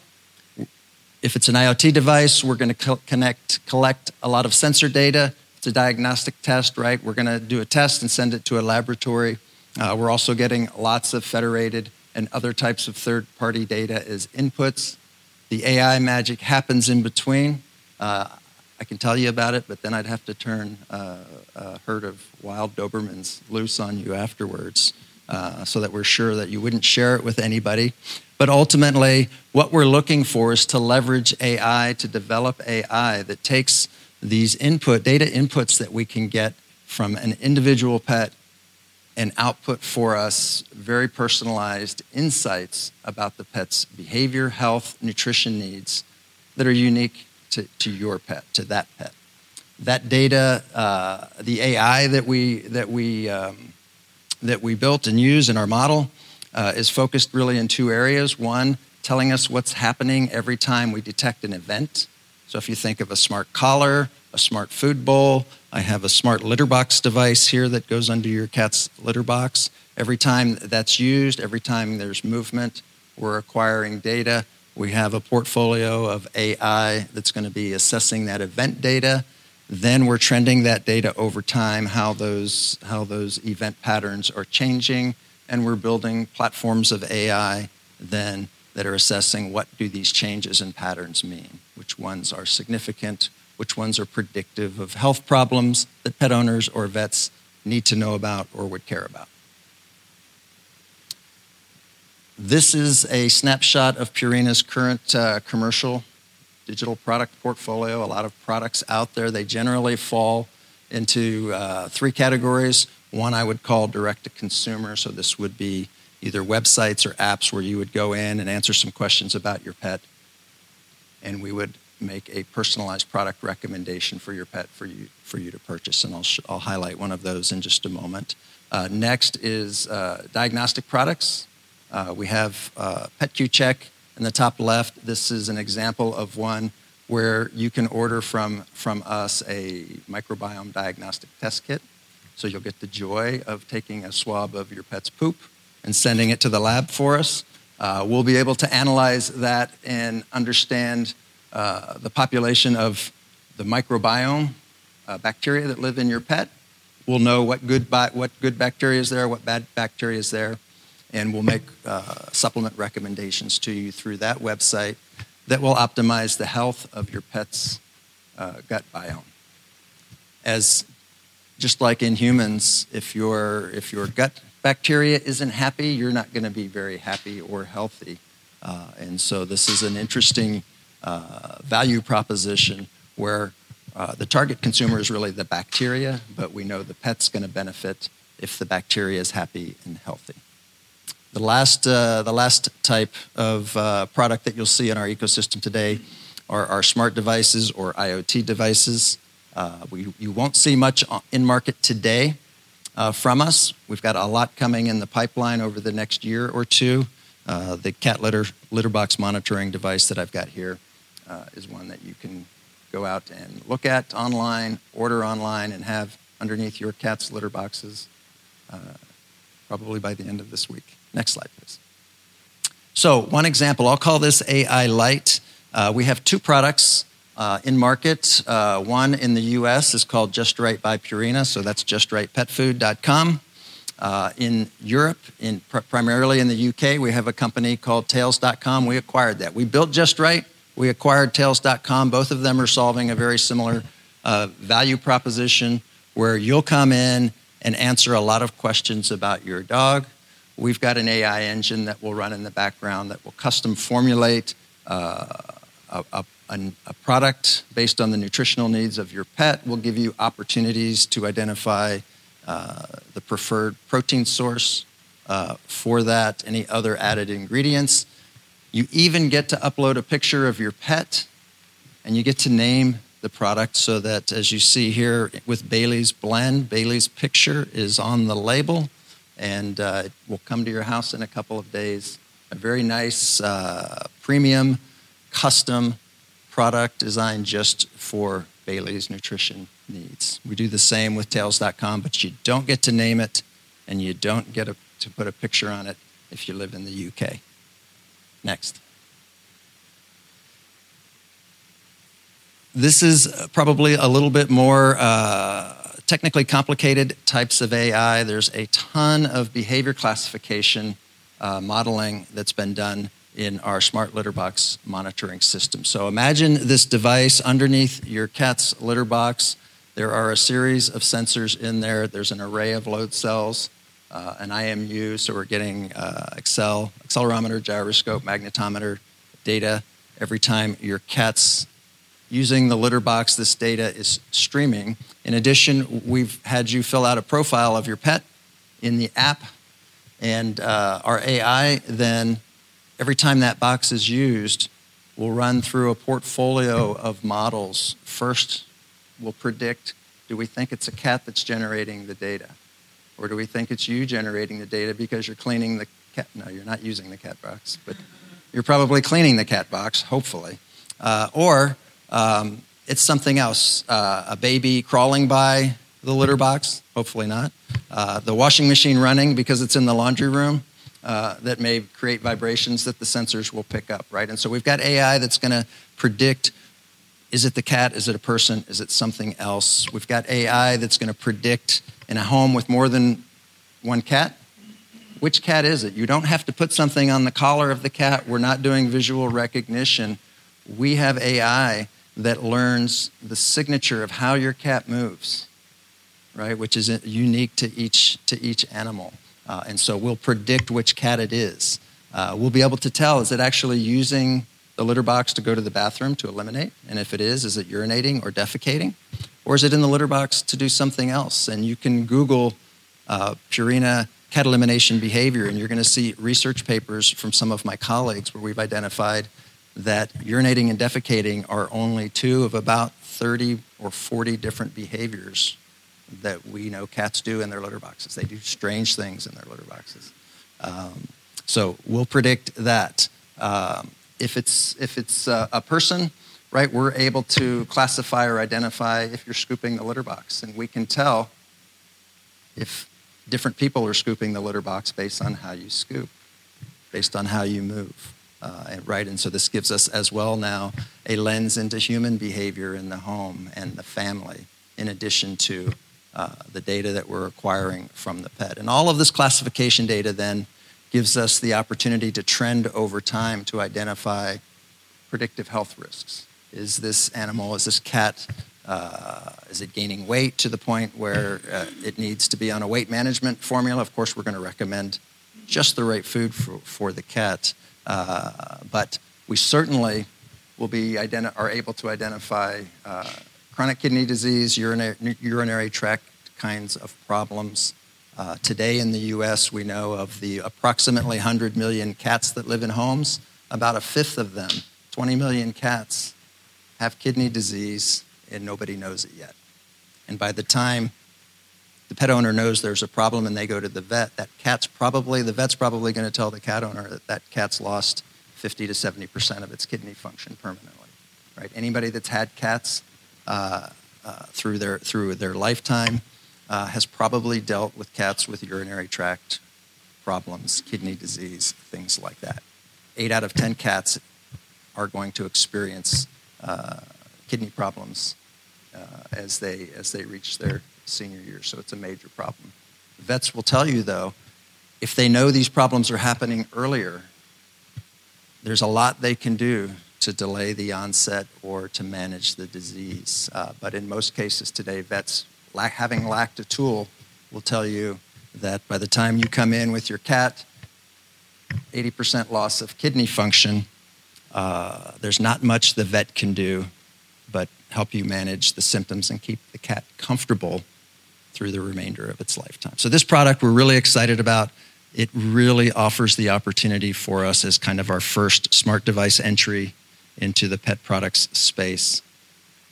if it's an IoT device, we're going to co- connect, collect a lot of sensor data. It's a diagnostic test, right? We're going to do a test and send it to a laboratory. Uh, we're also getting lots of federated and other types of third party data as inputs. The AI magic happens in between. Uh, I can tell you about it, but then I'd have to turn uh, a herd of wild Dobermans loose on you afterwards. uh, so that we're sure that you wouldn't share it with anybody. But ultimately, what we're looking for is to leverage AI to develop AI that takes these input data inputs that we can get from an individual pet and output for us very personalized insights about the pet's behavior, health, nutrition needs that are unique to, to your pet, to that pet. That data, uh, the AI that we, that, we, um, that we built and use in our model uh, is focused really in two areas. One, telling us what's happening every time we detect an event. So if you think of a smart collar, a smart food bowl, I have a smart litter box device here that goes under your cat's litter box. Every time that's used, every time there's movement, we're acquiring data. We have a portfolio of AI that's going to be assessing that event data. Then we're trending that data over time, how those, how those event patterns are changing, and we're building platforms of AI then that are assessing what do these changes and patterns mean, which ones are significant, which ones are predictive of health problems that pet owners or vets need to know about or would care about. This is a snapshot of Purina's current uh, commercial digital product portfolio. A lot of products out there, they generally fall into uh, three categories. One I would call direct to consumer, so this would be either websites or apps where you would go in and answer some questions about your pet, and we would make a personalized product recommendation for your pet for you, for you to purchase. And I'll, I'll highlight one of those in just a moment. Uh, next is uh, diagnostic products. Uh, we have uh, PetQ Check in the top left. This is an example of one where you can order from, from us a microbiome diagnostic test kit. So you'll get the joy of taking a swab of your pet's poop and sending it to the lab for us. Uh, we'll be able to analyze that and understand uh, the population of the microbiome uh, bacteria that live in your pet. We'll know what good, bi- what good bacteria is there, what bad bacteria is there, and we'll make uh, supplement recommendations to you through that website that will optimize the health of your pet's uh, gut biome. As just like in humans, if your, if your gut bacteria isn't happy, you're not going to be very happy or healthy. Uh, and so this is an interesting uh, value proposition where uh, the target consumer is really the bacteria, but we know the pet's going to benefit if the bacteria is happy and healthy. The last, uh, the last type of uh, product that you'll see in our ecosystem today are our smart devices or IoT devices. Uh, we, you won't see much in market today uh, from us. We've got a lot coming in the pipeline over the next year or two. the cat litter litter box monitoring device that I've got here uh, is one that you can go out and look at online, order online, and have underneath your cat's litter boxes uh, probably by the end of this week. Next slide, please. So, one example, I'll call this AI Light. Uh, we have two products uh, in market. Uh, one in the US is called Just Right by Purina, so that's justrightpetfood.com. Uh, in Europe, in pr- primarily in the UK, we have a company called Tails.com. We acquired that. We built Just Right we acquired Tails.com. Both of them are solving a very similar uh, value proposition where you'll come in and answer a lot of questions about your dog. We've got an AI engine that will run in the background that will custom formulate uh, a, a, a, product based on the nutritional needs of your pet. We'll give you opportunities to identify uh, the preferred protein source uh, for that, any other added ingredients. You even get to upload a picture of your pet and you get to name the product so that, as you see here with Bailey's Blend, Bailey's picture is on the label and uh, it will come to your house in a couple of days. A very nice, uh, premium, custom product designed just for Bailey's nutrition needs. We do the same with Tails.com, but you don't get to name it and you don't get a, to put a picture on it if you live in the UK. Next. This is probably a little bit more uh, technically complicated types of AI. There's a ton of behavior classification uh, modeling that's been done in our smart litter box monitoring system. So imagine this device underneath your cat's litter box. There are a series of sensors in there. There's an array of load cells uh, an IMU, so we're getting uh, Excel, accelerometer, gyroscope, magnetometer data every time your cat's using the litter box. This data is streaming. In addition, we've had you fill out a profile of your pet in the app, and uh, our AI then, every time that box is used, we'll run through a portfolio of models. First, we'll predict do we think it's a cat that's generating the data? Or do we think it's you generating the data because you're cleaning the cat? No, you're not using the cat box, but you're probably cleaning the cat box, hopefully. Uh, or um, it's something else uh, a baby crawling by the litter box, hopefully not. Uh, the washing machine running because it's in the laundry room. Uh, that may create vibrations that the sensors will pick up, right? And so we've got AI that's going to predict is it the cat? Is it a person? Is it something else? We've got AI that's going to predict in a home with more than one cat. Which cat is it? You don't have to put something on the collar of the cat. We're not doing visual recognition. We have AI that learns the signature of how your cat moves, right? Which is unique to each to each animal, uh, and so we'll predict which cat it is. Uh, we'll be able to tell is it actually using the litter box to go to the bathroom to eliminate? And if it is, is it urinating or defecating? Or is it in the litter box to do something else? And you can Google uh, Purina cat elimination behavior, and you're going to see research papers from some of my colleagues where we've identified that urinating and defecating are only two of about 30 or 40 different behaviors that we know cats do in their litter boxes. They do strange things in their litter boxes. Um, so we'll predict that. Um, if it's if it's uh, a person, right, we're able to classify or identify if you're scooping the litter box, and we can tell if different people are scooping the litter box based on how you scoop, based on how you move. Uh, and, right, and so this gives us as well now a lens into human behavior in the home and the family, in addition to uh, the data that we're acquiring from the pet. And all of this classification data then gives us the opportunity to trend over time to identify predictive health risks. Is this animal, is this cat, uh, is it gaining weight to the point where uh, it needs to be on a weight management formula? Of course, we're going to recommend just the right food for, for the cat, uh, but we certainly will be identi- are able to identify uh, chronic kidney disease, urinary, urinary tract kinds of problems, uh, today in the US, we know of the approximately 100 million cats that live in homes, about a fifth of them, 20 million cats, have kidney disease, and nobody knows it yet. And by the time the pet owner knows there's a problem and they go to the vet, that cat's probably, the vet's probably going to tell the cat owner that that cat's lost 50 to 70% of its kidney function permanently. Right? Anybody that's had cats through, their, through their lifetime uh, has probably dealt with cats with urinary tract problems, kidney disease, things like that. Eight out of 10 cats are going to experience uh, kidney problems uh, as, they, as they reach their senior year, so it's a major problem. Vets will tell you, though, if they know these problems are happening earlier, there's a lot they can do to delay the onset or to manage the disease. Uh, but in most cases today, vets lack, having lacked a tool will tell you that by the time you come in with your cat, 80% loss of kidney function, uh, there's not much the vet can do but help you manage the symptoms and keep the cat comfortable through the remainder of its lifetime. So, this product we're really excited about. It really offers the opportunity for us as kind of our first smart device entry into the pet products space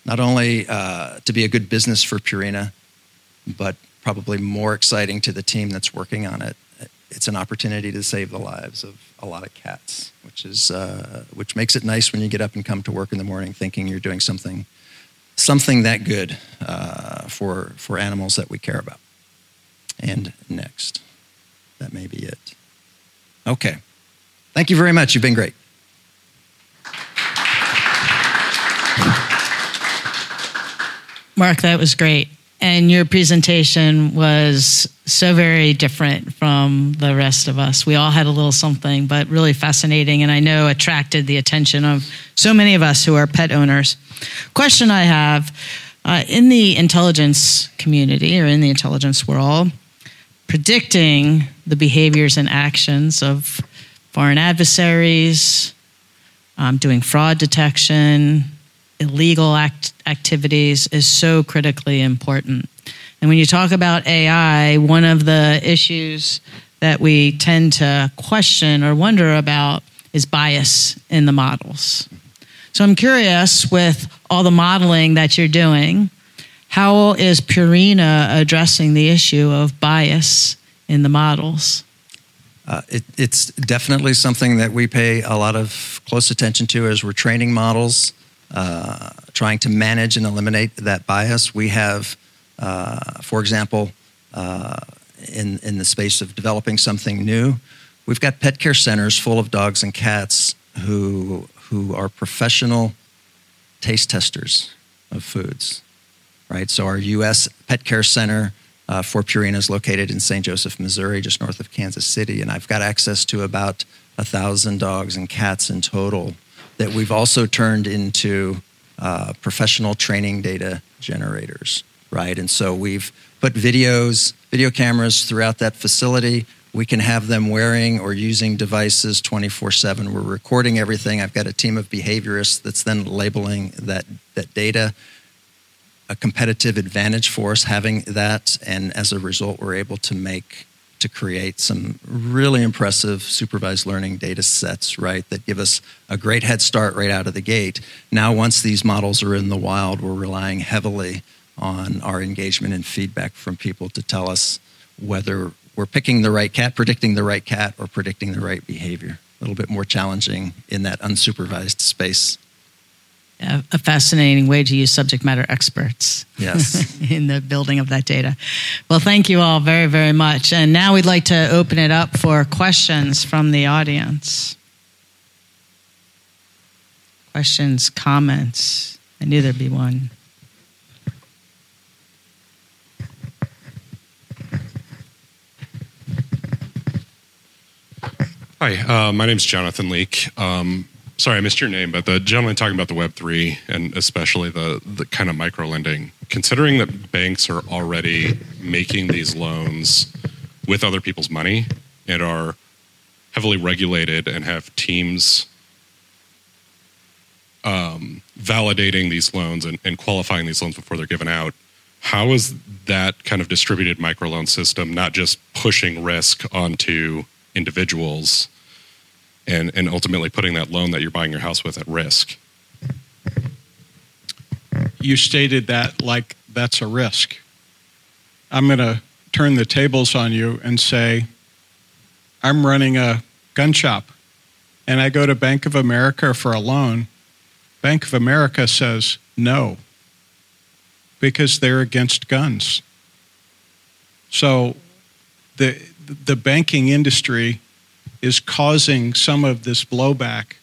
not only uh, to be a good business for Purina, but probably more exciting to the team that's working on it. It's an opportunity to save the lives of a lot of cats, which is uh, which makes it nice when you get up and come to work in the morning thinking you're doing something something that good uh, for for animals that we care about. And next, that may be it. Okay, thank you very much. You've been great. Mark, that was great. And your presentation was so very different from the rest of us. We all had a little something, but really fascinating, and I know attracted the attention of so many of us who are pet owners. Question I have uh, in the intelligence community or in the intelligence world, predicting the behaviors and actions of foreign adversaries, um, doing fraud detection, illegal act- activities is so critically important. And when you talk about AI, one of the issues that we tend to question or wonder about is bias in the models. So I'm curious with all the modeling that you're doing, how is Purina addressing the issue of bias in the models? Uh, it, it's definitely something that we pay a lot of close attention to as we're training models, uh, trying to manage and eliminate that bias. We have, uh, for example, uh, in, in the space of developing something new, we've got pet care centers full of dogs and cats who, who are professional taste testers of foods, right? So our U.S. Pet Care Center uh, for Purina is located in St. Joseph, Missouri, just north of Kansas City. And I've got access to about a thousand dogs and cats in total that we've also turned into uh, professional training data generators, right? And so we've put videos, video cameras throughout that facility. We can have them wearing or using devices 24 7. We're recording everything. I've got a team of behaviorists that's then labeling that, that data a competitive advantage for us having that, and as a result, we're able to make to create some really impressive supervised learning data sets, right, that give us a great head start right out of the gate. Now, once these models are in the wild, we're relying heavily on our engagement and feedback from people to tell us whether we're picking the right cat, predicting the right cat, or predicting the right behavior. A little bit more challenging in that unsupervised space a fascinating way to use subject matter experts yes. in the building of that data. Well, thank you all very, very much. And now we'd like to open it up for questions from the audience. Questions, comments. I knew there'd be one. Hi, uh, my name is Jonathan Leake. Um, sorry, I missed your name, but the gentleman talking about the Web three and especially the the kind of micro lending. Considering that banks are already making these loans with other people's money and are heavily regulated and have teams um, validating these loans and, and qualifying these loans before they're given out. How is that kind of distributed microloan system not just pushing risk onto individuals? And, and ultimately putting that loan that you're buying your house with at risk. You stated that like that's a risk. I'm going to turn the tables on you and say, I'm running a gun shop and I go to Bank of America for a loan. Bank of America says no because they're against guns. So the, the banking industry is causing some of this blowback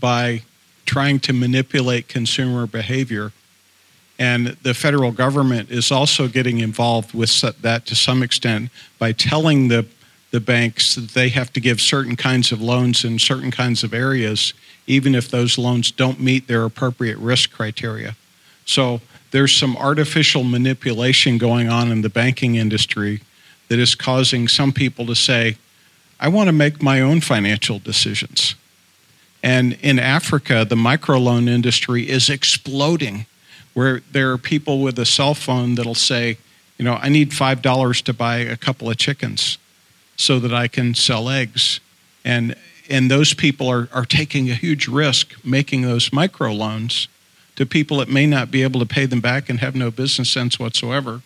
by trying to manipulate consumer behavior. And the federal government is also getting involved with that to some extent by telling the, the banks that they have to give certain kinds of loans in certain kinds of areas, even if those loans don't meet their appropriate risk criteria. So there's some artificial manipulation going on in the banking industry that is causing some people to say, I want to make my own financial decisions. And in Africa, the microloan industry is exploding, where there are people with a cell phone that'll say, you know, I need $5 to buy a couple of chickens so that I can sell eggs. And, and those people are, are taking a huge risk making those microloans to people that may not be able to pay them back and have no business sense whatsoever.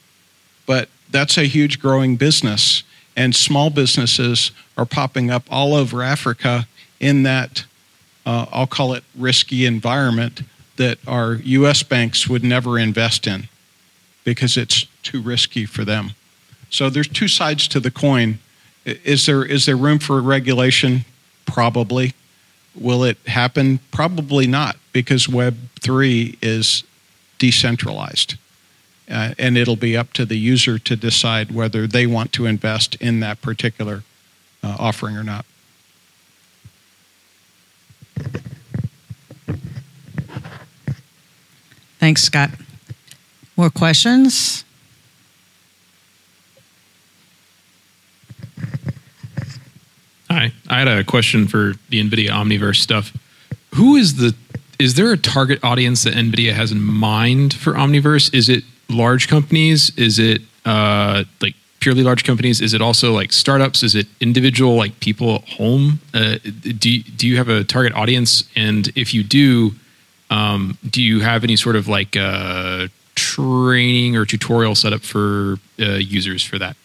But that's a huge growing business and small businesses are popping up all over Africa in that, uh, I'll call it risky environment that our US banks would never invest in because it's too risky for them. So there's two sides to the coin. Is there, is there room for regulation? Probably. Will it happen? Probably not, because Web3 is decentralized uh, and it'll be up to the user to decide whether they want to invest in that particular uh, offering or not. Thanks, Scott. More questions? Hi, I had a question for the NVIDIA Omniverse stuff. Who is the is there a target audience that NVIDIA has in mind for Omniverse? Is it large companies? Is it uh, like purely large companies? Is it also like startups? Is it individual like people at home? Uh, do do you have a target audience? And if you do, um, do you have any sort of like uh, training or tutorial set up for uh, users for that?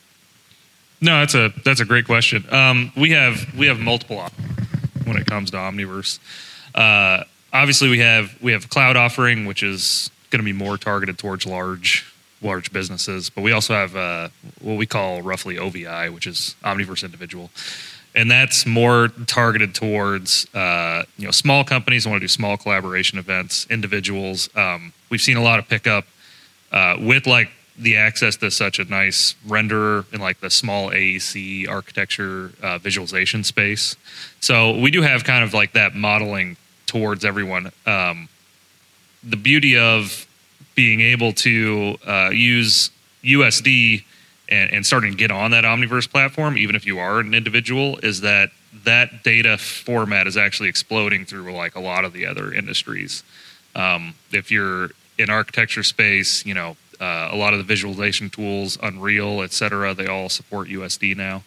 No, that's a that's a great question. Um, we have we have multiple when it comes to Omniverse. Uh, obviously, we have we have cloud offering, which is going to be more targeted towards large large businesses. But we also have uh, what we call roughly OVI, which is Omniverse Individual, and that's more targeted towards uh, you know small companies want to do small collaboration events, individuals. Um, we've seen a lot of pickup uh, with like the access to such a nice renderer in like the small AEC architecture uh, visualization space. So we do have kind of like that modeling towards everyone. Um, the beauty of being able to uh, use USD and, and starting to get on that Omniverse platform, even if you are an individual, is that that data format is actually exploding through like a lot of the other industries. Um, if you're in architecture space, you know, uh, a lot of the visualization tools, Unreal, et cetera, they all support USD now.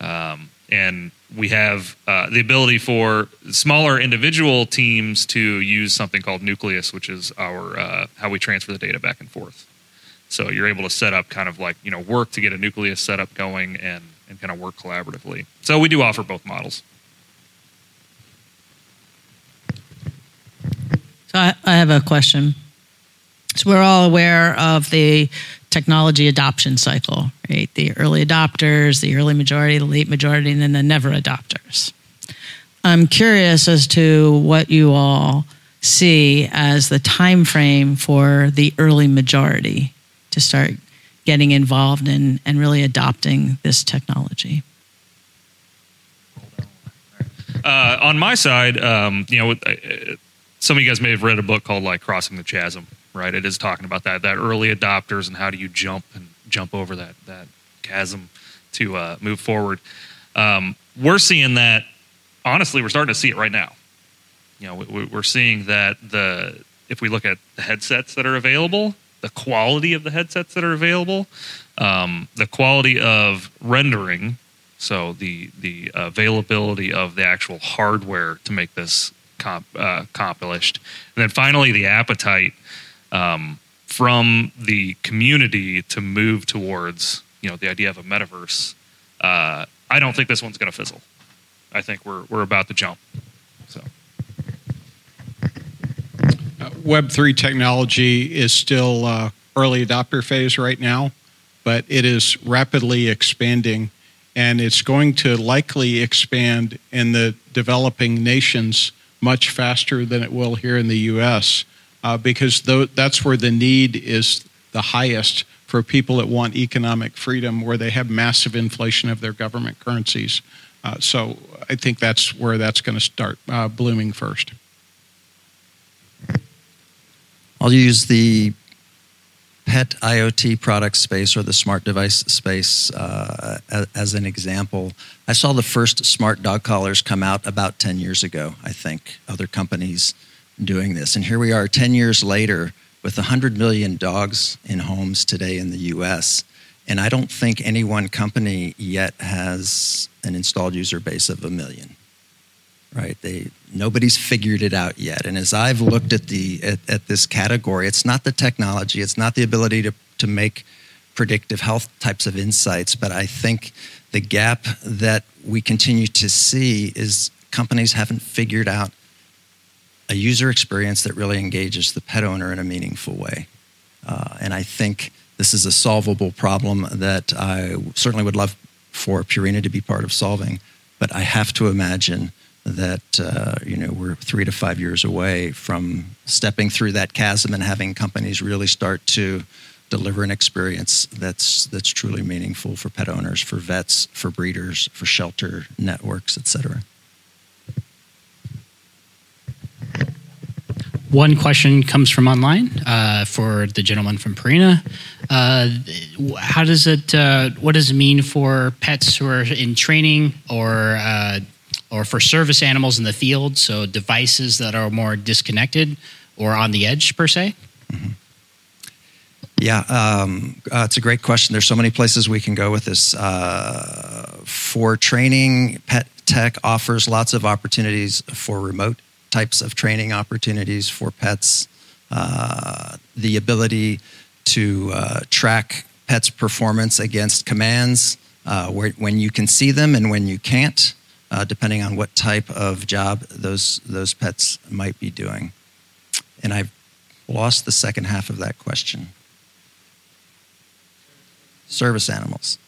Um, and we have uh, the ability for smaller individual teams to use something called Nucleus, which is our uh, how we transfer the data back and forth. So you're able to set up kind of like you know work to get a Nucleus setup going and and kind of work collaboratively. So we do offer both models. So I, I have a question. So we're all aware of the technology adoption cycle, right? The early adopters, the early majority, the late majority, and then the never adopters. I'm curious as to what you all see as the time frame for the early majority to start getting involved in and really adopting this technology. Uh, on my side, um, you know, some of you guys may have read a book called like Crossing the Chasm right? It is talking about that that early adopters and how do you jump and jump over that that chasm to uh, move forward. Um, we're seeing that. Honestly, we're starting to see it right now. You know, we, we're seeing that the if we look at the headsets that are available, the quality of the headsets that are available, um, the quality of rendering, so the the availability of the actual hardware to make this comp, uh, accomplished, and then finally the appetite um, from the community to move towards you know the idea of a metaverse. Uh, I don't think this one's going to fizzle. I think we're we're about to jump. So. Uh, Web3 technology is still uh, early adopter phase right now, but it is rapidly expanding and it's going to likely expand in the developing nations much faster than it will here in the US uh, because th- that's where the need is the highest for people that want economic freedom, where they have massive inflation of their government currencies. Uh, so I think that's where that's going to start uh, blooming first. I'll use the pet IoT product space or the smart device space uh, as an example. I saw the first smart dog collars come out about 10 years ago, I think. Other companies doing this. And here we are 10 years later with 100 million dogs in homes today in the US. And I don't think any one company yet has an installed user base of a million. Right? They nobody's figured it out yet. And as I've looked at the at, at this category, it's not the technology, it's not the ability to, to make predictive health types of insights, but I think the gap that we continue to see is companies haven't figured out a user experience that really engages the pet owner in a meaningful way. Uh, and I think this is a solvable problem that I certainly would love for Purina to be part of solving. But I have to imagine that uh, you know we're three to five years away from stepping through that chasm and having companies really start to deliver an experience that's that's truly meaningful for pet owners, for vets, for breeders, for shelter networks, et cetera. One question comes from online uh, for the gentleman from Purina. Uh, how does it? Uh, what does it mean for pets who are in training or uh, or for service animals in the field, so devices that are more disconnected or on the edge per se? Yeah, um, uh, it's a great question. There's so many places we can go with this. Uh, for training, Pet Tech offers lots of opportunities for remote types of training opportunities for pets. Uh, the ability to uh, track pets' performance against commands uh, where, when you can see them and when you can't, uh, depending on what type of job those those pets might be doing. And I've lost the second half of that question. Service animals.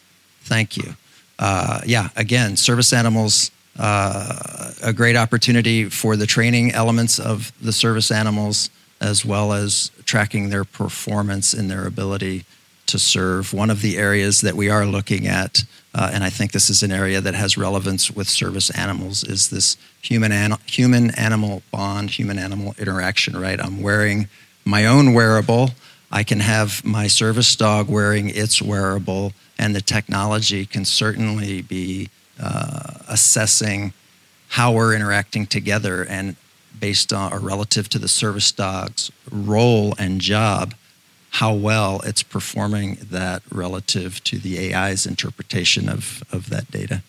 Thank you. Uh, yeah, again, service animals, uh, a great opportunity for the training elements of the service animals, as well as tracking their performance and their ability to serve. One of the areas that we are looking at, uh, and I think this is an area that has relevance with service animals, is this human an- human animal bond, human animal interaction. Right? I'm wearing my own wearable. I can have my service dog wearing its wearable, and the technology can certainly be uh, assessing how we're interacting together and based on or relative to the service dog's role and job how well it's performing that relative to the AI's interpretation of, of that data.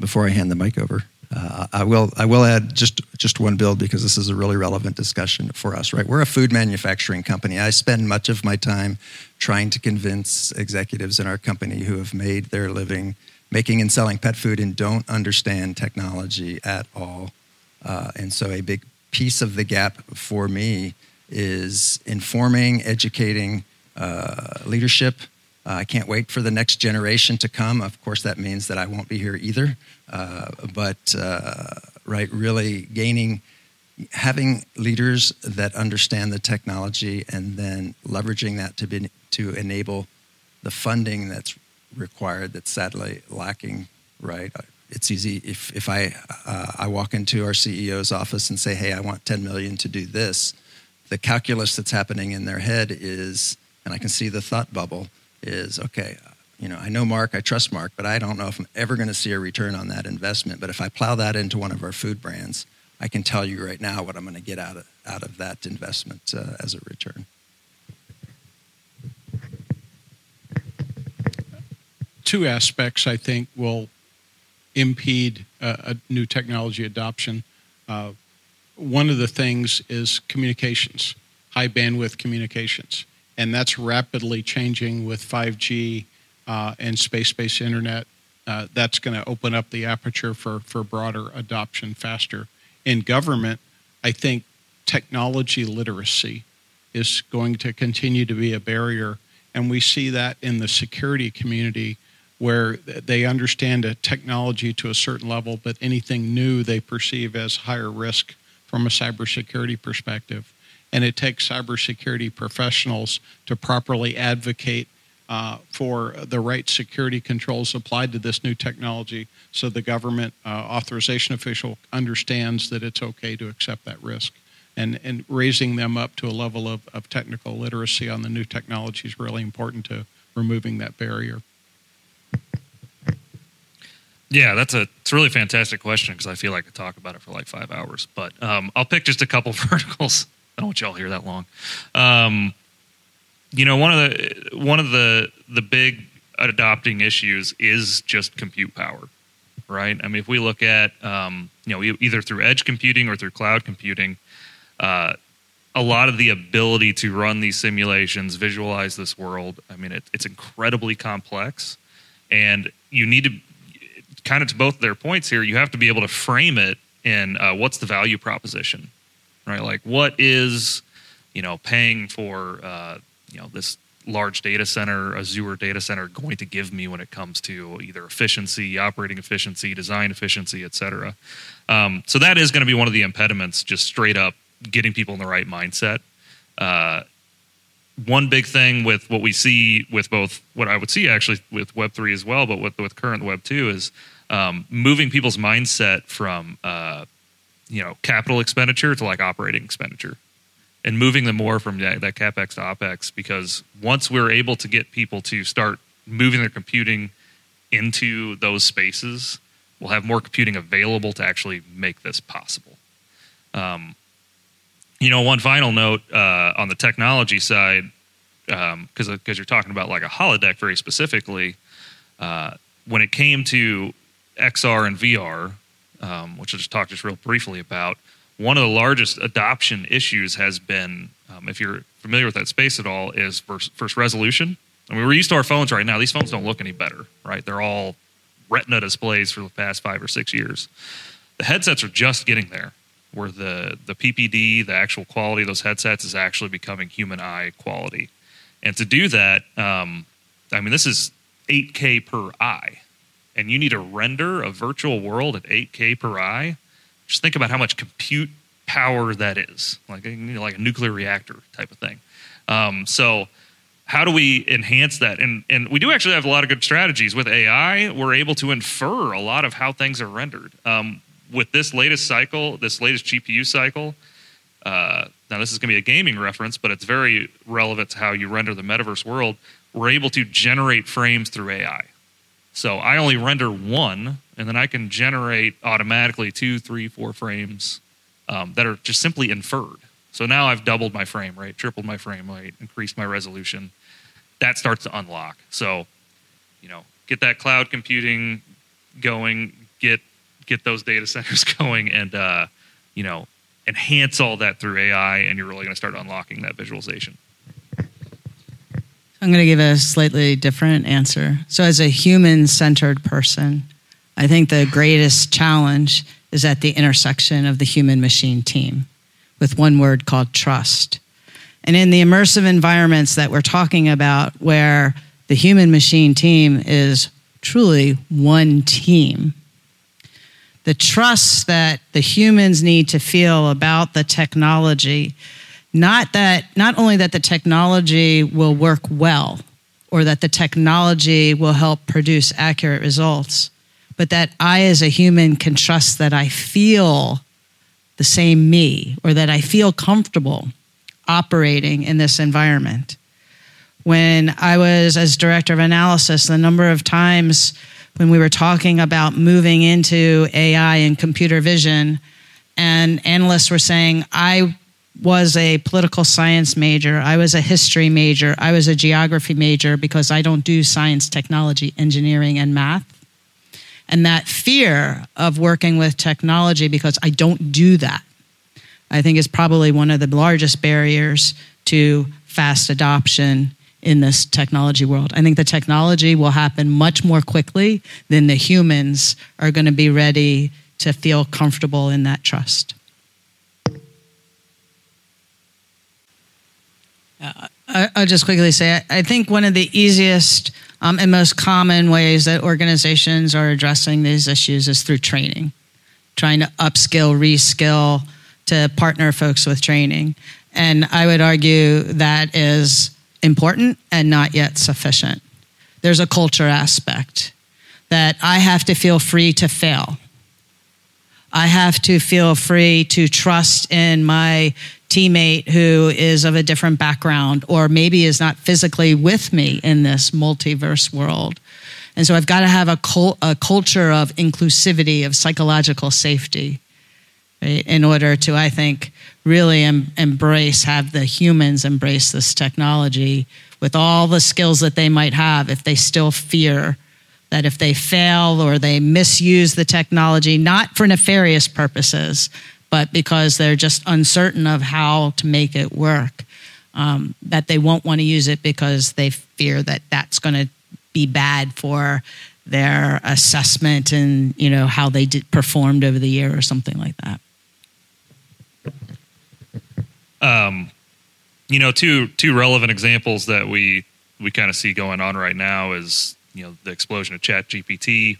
Before I hand the mic over, uh, I will I will add just just one build because this is a really relevant discussion for us. Right, we're a food manufacturing company. I spend much of my time trying to convince executives in our company who have made their living making and selling pet food and don't understand technology at all. Uh, and so, a big piece of the gap for me is informing, educating uh, leadership. Uh, I can't wait for the next generation to come. Of course, that means that I won't be here either. Uh, but uh, right, really gaining, having leaders that understand the technology, and then leveraging that to be to enable the funding that's required. That's sadly lacking. Right, it's easy if if I uh, I walk into our CEO's office and say, "Hey, I want 10 million to do this." the calculus that's happening in their head is, and I can see the thought bubble, is okay, you know, I know Mark, I trust Mark, but I don't know if I'm ever going to see a return on that investment. But if I plow that into one of our food brands, I can tell you right now what I'm going to get out of, out of that investment uh, as a return. Two aspects I think will impede uh, a new technology adoption. Uh, one of the things is communications, high bandwidth communications. And that's rapidly changing with 5G uh, and space based internet. Uh, that's going to open up the aperture for, for broader adoption faster. In government, I think technology literacy is going to continue to be a barrier. And we see that in the security community where they understand a technology to a certain level, but anything new they perceive as higher risk from a cybersecurity perspective. And it takes cybersecurity professionals to properly advocate uh, for the right security controls applied to this new technology so the government uh, authorization official understands that it's okay to accept that risk. And, and raising them up to a level of, of technical literacy on the new technology is really important to removing that barrier. Yeah, that's a it's a really fantastic question because I feel like I could talk about it for like five hours. But um, I'll pick just a couple verticals. I don't want y'all here that long. Um, you know, one of the one of the the big adopting issues is just compute power, right? I mean, if we look at um, you know either through edge computing or through cloud computing, uh, a lot of the ability to run these simulations, visualize this world. I mean, it, it's incredibly complex, and you need to kind of to both their points here, you have to be able to frame it in uh, what's the value proposition, right? Like what is, you know, paying for, uh, you know, this large data center, Azure data center going to give me when it comes to either efficiency, operating efficiency, design efficiency, et cetera. Um, so that is going to be one of the impediments, just straight up getting people in the right mindset. Uh, one big thing with what we see with both what I would see actually with Web three as well, but with with current Web two is um, moving people's mindset from uh, you know capital expenditure to like operating expenditure, and moving them more from that, that capex to opex. Because once we're able to get people to start moving their computing into those spaces, we'll have more computing available to actually make this possible. Um, you know, one final note uh, on the technology side, because um, because you're talking about like a holodeck very specifically. Uh, when it came to XR and VR, um, which I'll just talk just real briefly about, one of the largest adoption issues has been, um, if you're familiar with that space at all, is first, first resolution. I mean, we're used to our phones right now. These phones don't look any better, right? They're all retina displays for the past five or six years. The headsets are just getting there, where the, the PPD, the actual quality of those headsets, is actually becoming human eye quality. And to do that, um, I mean, this is 8K per eye, and you need to render a virtual world at 8K per eye. Just think about how much compute power that is, like you know, like a nuclear reactor type of thing. Um, so, how do we enhance that? And and we do actually have a lot of good strategies with AI. We're able to infer a lot of how things are rendered. Um, with this latest cycle, this latest GPU cycle. Uh, now, this is going to be a gaming reference, but it's very relevant to how you render the metaverse world. We're able to generate frames through AI. So I only render one, and then I can generate automatically two, three, four frames um, that are just simply inferred. So now I've doubled my frame rate, tripled my frame rate, increased my resolution. That starts to unlock. So, you know, get that cloud computing going, get get those data centers going, and uh, you know, enhance all that through AI, and you're really going to start unlocking that visualization. I'm going to give a slightly different answer. So, as a human centered person, I think the greatest challenge is at the intersection of the human machine team with one word called trust. And in the immersive environments that we're talking about, where the human machine team is truly one team, the trust that the humans need to feel about the technology not that not only that the technology will work well or that the technology will help produce accurate results but that i as a human can trust that i feel the same me or that i feel comfortable operating in this environment. When i was as director of analysis the number of times when we were talking about moving into ai and computer vision and analysts were saying i was a political science major. I was a history major. I was a geography major because I don't do science, technology, engineering, and math. And that fear of working with technology because I don't do that, I think is probably one of the largest barriers to fast adoption in this technology world. I think the technology will happen much more quickly than the humans are going to be ready to feel comfortable in that trust. I, will just quickly say I think one of the easiest um, and most common ways that organizations are addressing these issues is through training, trying to upskill, reskill, to partner folks with training. And I would argue that is important and not yet sufficient. There's a culture aspect that I have to feel free to fail. I have to feel free to trust in my teammate who is of a different background or maybe is not physically with me in this multiverse world. And so I've got to have a, cult, a culture of inclusivity, of psychological safety, right, in order to, I think, really em- embrace, have the humans embrace this technology with all the skills that they might have if they still fear that if they fail or they misuse the technology, not for nefarious purposes, but because they're just uncertain of how to make it work, um, that they won't want to use it because they fear that that's going to be bad for their assessment and you know how they did, performed over the year or something like that. Um, you know, two two relevant examples that we we kind of see going on right now is you know the explosion of Chat GPT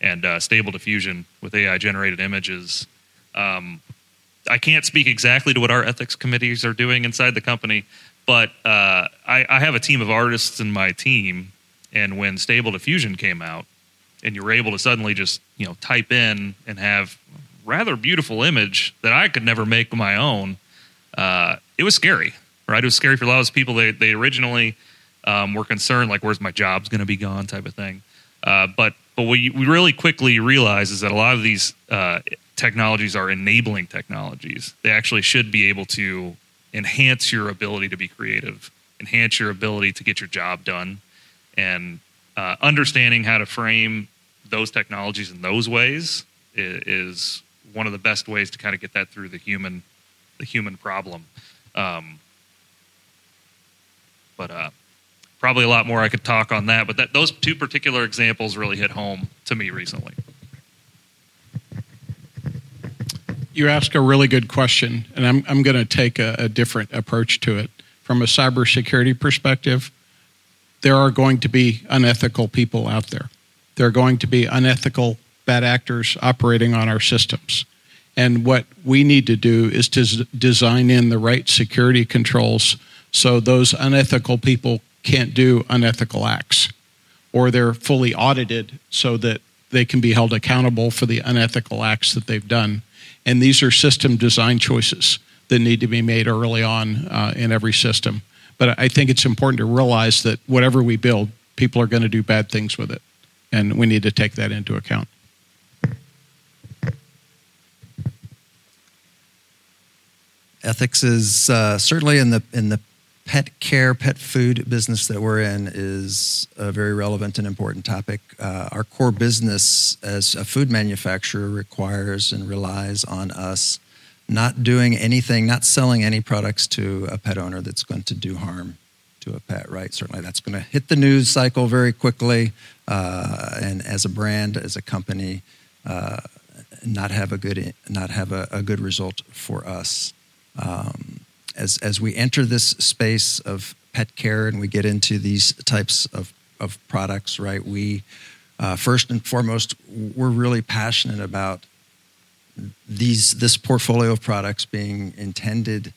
and uh, Stable Diffusion with AI generated images. Um, I can't speak exactly to what our ethics committees are doing inside the company, but uh, I, I, have a team of artists in my team, and when Stable Diffusion came out, and you were able to suddenly just you know type in and have rather beautiful image that I could never make my own, uh, it was scary, right? It was scary for a lot of people. They they originally um, were concerned like, where's my job's going to be gone, type of thing. Uh, but but what we really quickly realize is that a lot of these uh, technologies are enabling technologies. They actually should be able to enhance your ability to be creative, enhance your ability to get your job done, and uh, understanding how to frame those technologies in those ways is, one of the best ways to kind of get that through the human the human problem. Um, but uh, probably a lot more I could talk on that. But that, those two particular examples really hit home to me recently. You ask a really good question, and I'm, I'm going to take a, a different approach to it. From a cybersecurity perspective, there are going to be unethical people out there. There are going to be unethical bad actors operating on our systems. And what we need to do is to design in the right security controls so those unethical people can't do unethical acts, or they're fully audited so that they can be held accountable for the unethical acts that they've done. And these are system design choices that need to be made early on uh, in every system. But I think it's important to realize that whatever we build, people are going to do bad things with it. And we need to take that into account. Ethics is uh, certainly in the in the pet care, pet food business that we're in is a very relevant and important topic. Uh, our core business as a food manufacturer requires and relies on us not doing anything, not selling any products to a pet owner that's going to do harm to a pet, right? Certainly that's going to hit the news cycle very quickly. Uh, and as a brand, as a company, uh, not have a good, not have a, a good result for us. Um, as as we enter this space of pet care and we get into these types of of products, right? We uh, first and foremost, we're really passionate about these this portfolio of products being intended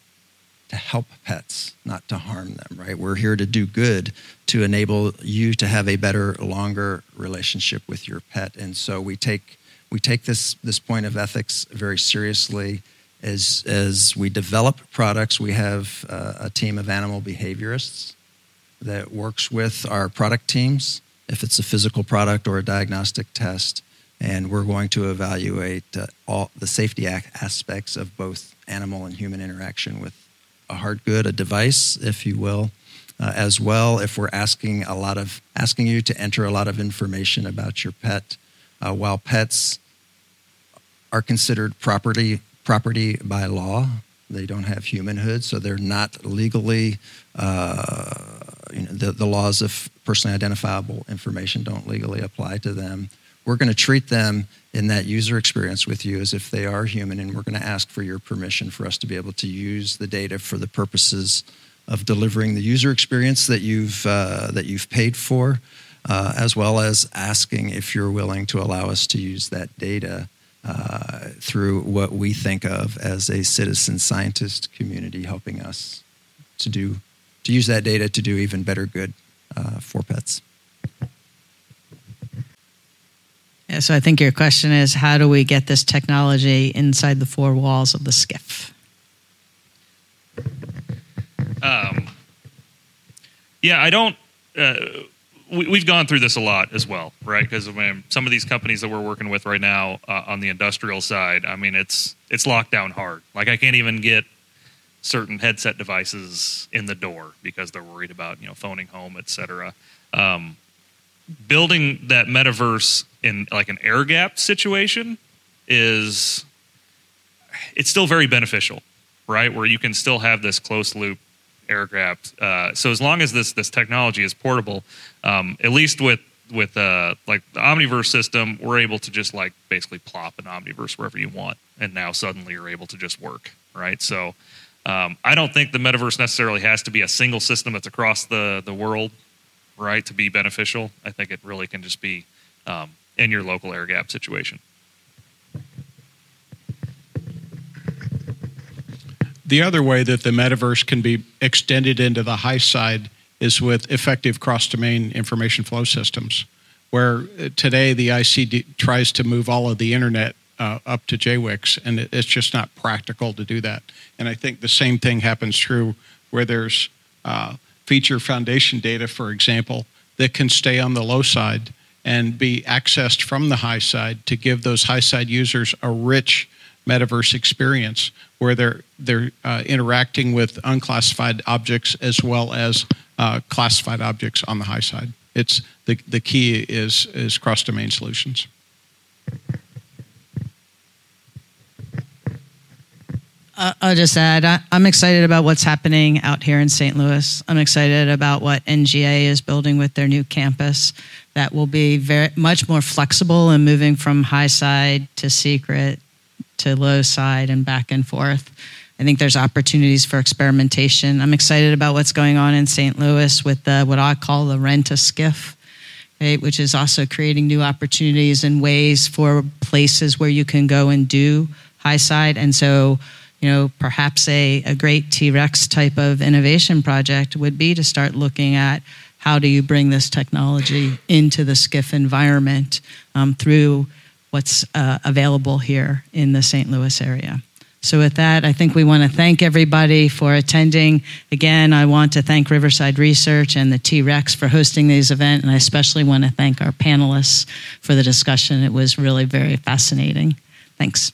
to help pets, not to harm them, right? We're here to do good to enable you to have a better, longer relationship with your pet. And so we take we take this this point of ethics very seriously as, as we develop products, we have uh, a team of animal behaviorists that works with our product teams, if it's a physical product or a diagnostic test. And we're going to evaluate uh, all the safety aspects of both animal and human interaction with a hard good, a device, if you will, uh, as well. If we're asking a lot of asking you to enter a lot of information about your pet, uh, while pets are considered property property by law. They don't have humanhood, so they're not legally, uh, you know, the, the laws of personally identifiable information don't legally apply to them. We're going to treat them in that user experience with you as if they are human, and we're going to ask for your permission for us to be able to use the data for the purposes of delivering the user experience that you've, uh, that you've paid for, uh, as well as asking if you're willing to allow us to use that data uh, through what we think of as a citizen scientist community helping us to do to use that data to do even better good uh, for pets. Yeah, so I think your question is how do we get this technology inside the four walls of the SCIF? Um, yeah, I don't. Uh, we, have gone through this a lot as well, right? Because I mean, some of these companies that we're working with right now uh, on the industrial side, I mean, it's it's locked down hard. Like I can't even get certain headset devices in the door because they're worried about you know phoning home, et cetera. Um, building that metaverse in like an air gap situation is it's still very beneficial, right? Where you can still have this close loop aircraft. Uh, so as long as this this technology is portable, um, at least with with uh, like the Omniverse system, we're able to just like basically plop an Omniverse wherever you want, and now suddenly you're able to just work, right? So um, I don't think the metaverse necessarily has to be a single system that's across the the world, right, to be beneficial. I think it really can just be um, in your local air gap situation. The other way that the metaverse can be extended into the high side is with effective cross domain information flow systems, where uh, today the ICD tries to move all of the internet uh, up to JWICS, and it, it's just not practical to do that. And I think the same thing happens true where there's uh, feature foundation data, for example, that can stay on the low side and be accessed from the high side to give those high side users a rich metaverse experience where they're they're uh, interacting with unclassified objects as well as uh, classified objects on the high side. It's the the key is is cross domain solutions. I'll just add, I, I'm excited about what's happening out here in St. Louis. I'm excited about what NGA is building with their new campus that will be very much more flexible and moving from high side to secret to low side and back and forth. I think there's opportunities for experimentation. I'm excited about what's going on in St. Louis with the, what I call the rent a SCIF, right, which is also creating new opportunities and ways for places where you can go and do high side. And so, you know, perhaps a, a great T Rex type of innovation project would be to start looking at how do you bring this technology into the SCIF environment um, through what's uh, available here in the St. Louis area. So, with that, I think we want to thank everybody for attending. Again, I want to thank Riverside Research and the T Rex for hosting this event, and I especially want to thank our panelists for the discussion. It was really very fascinating. Thanks.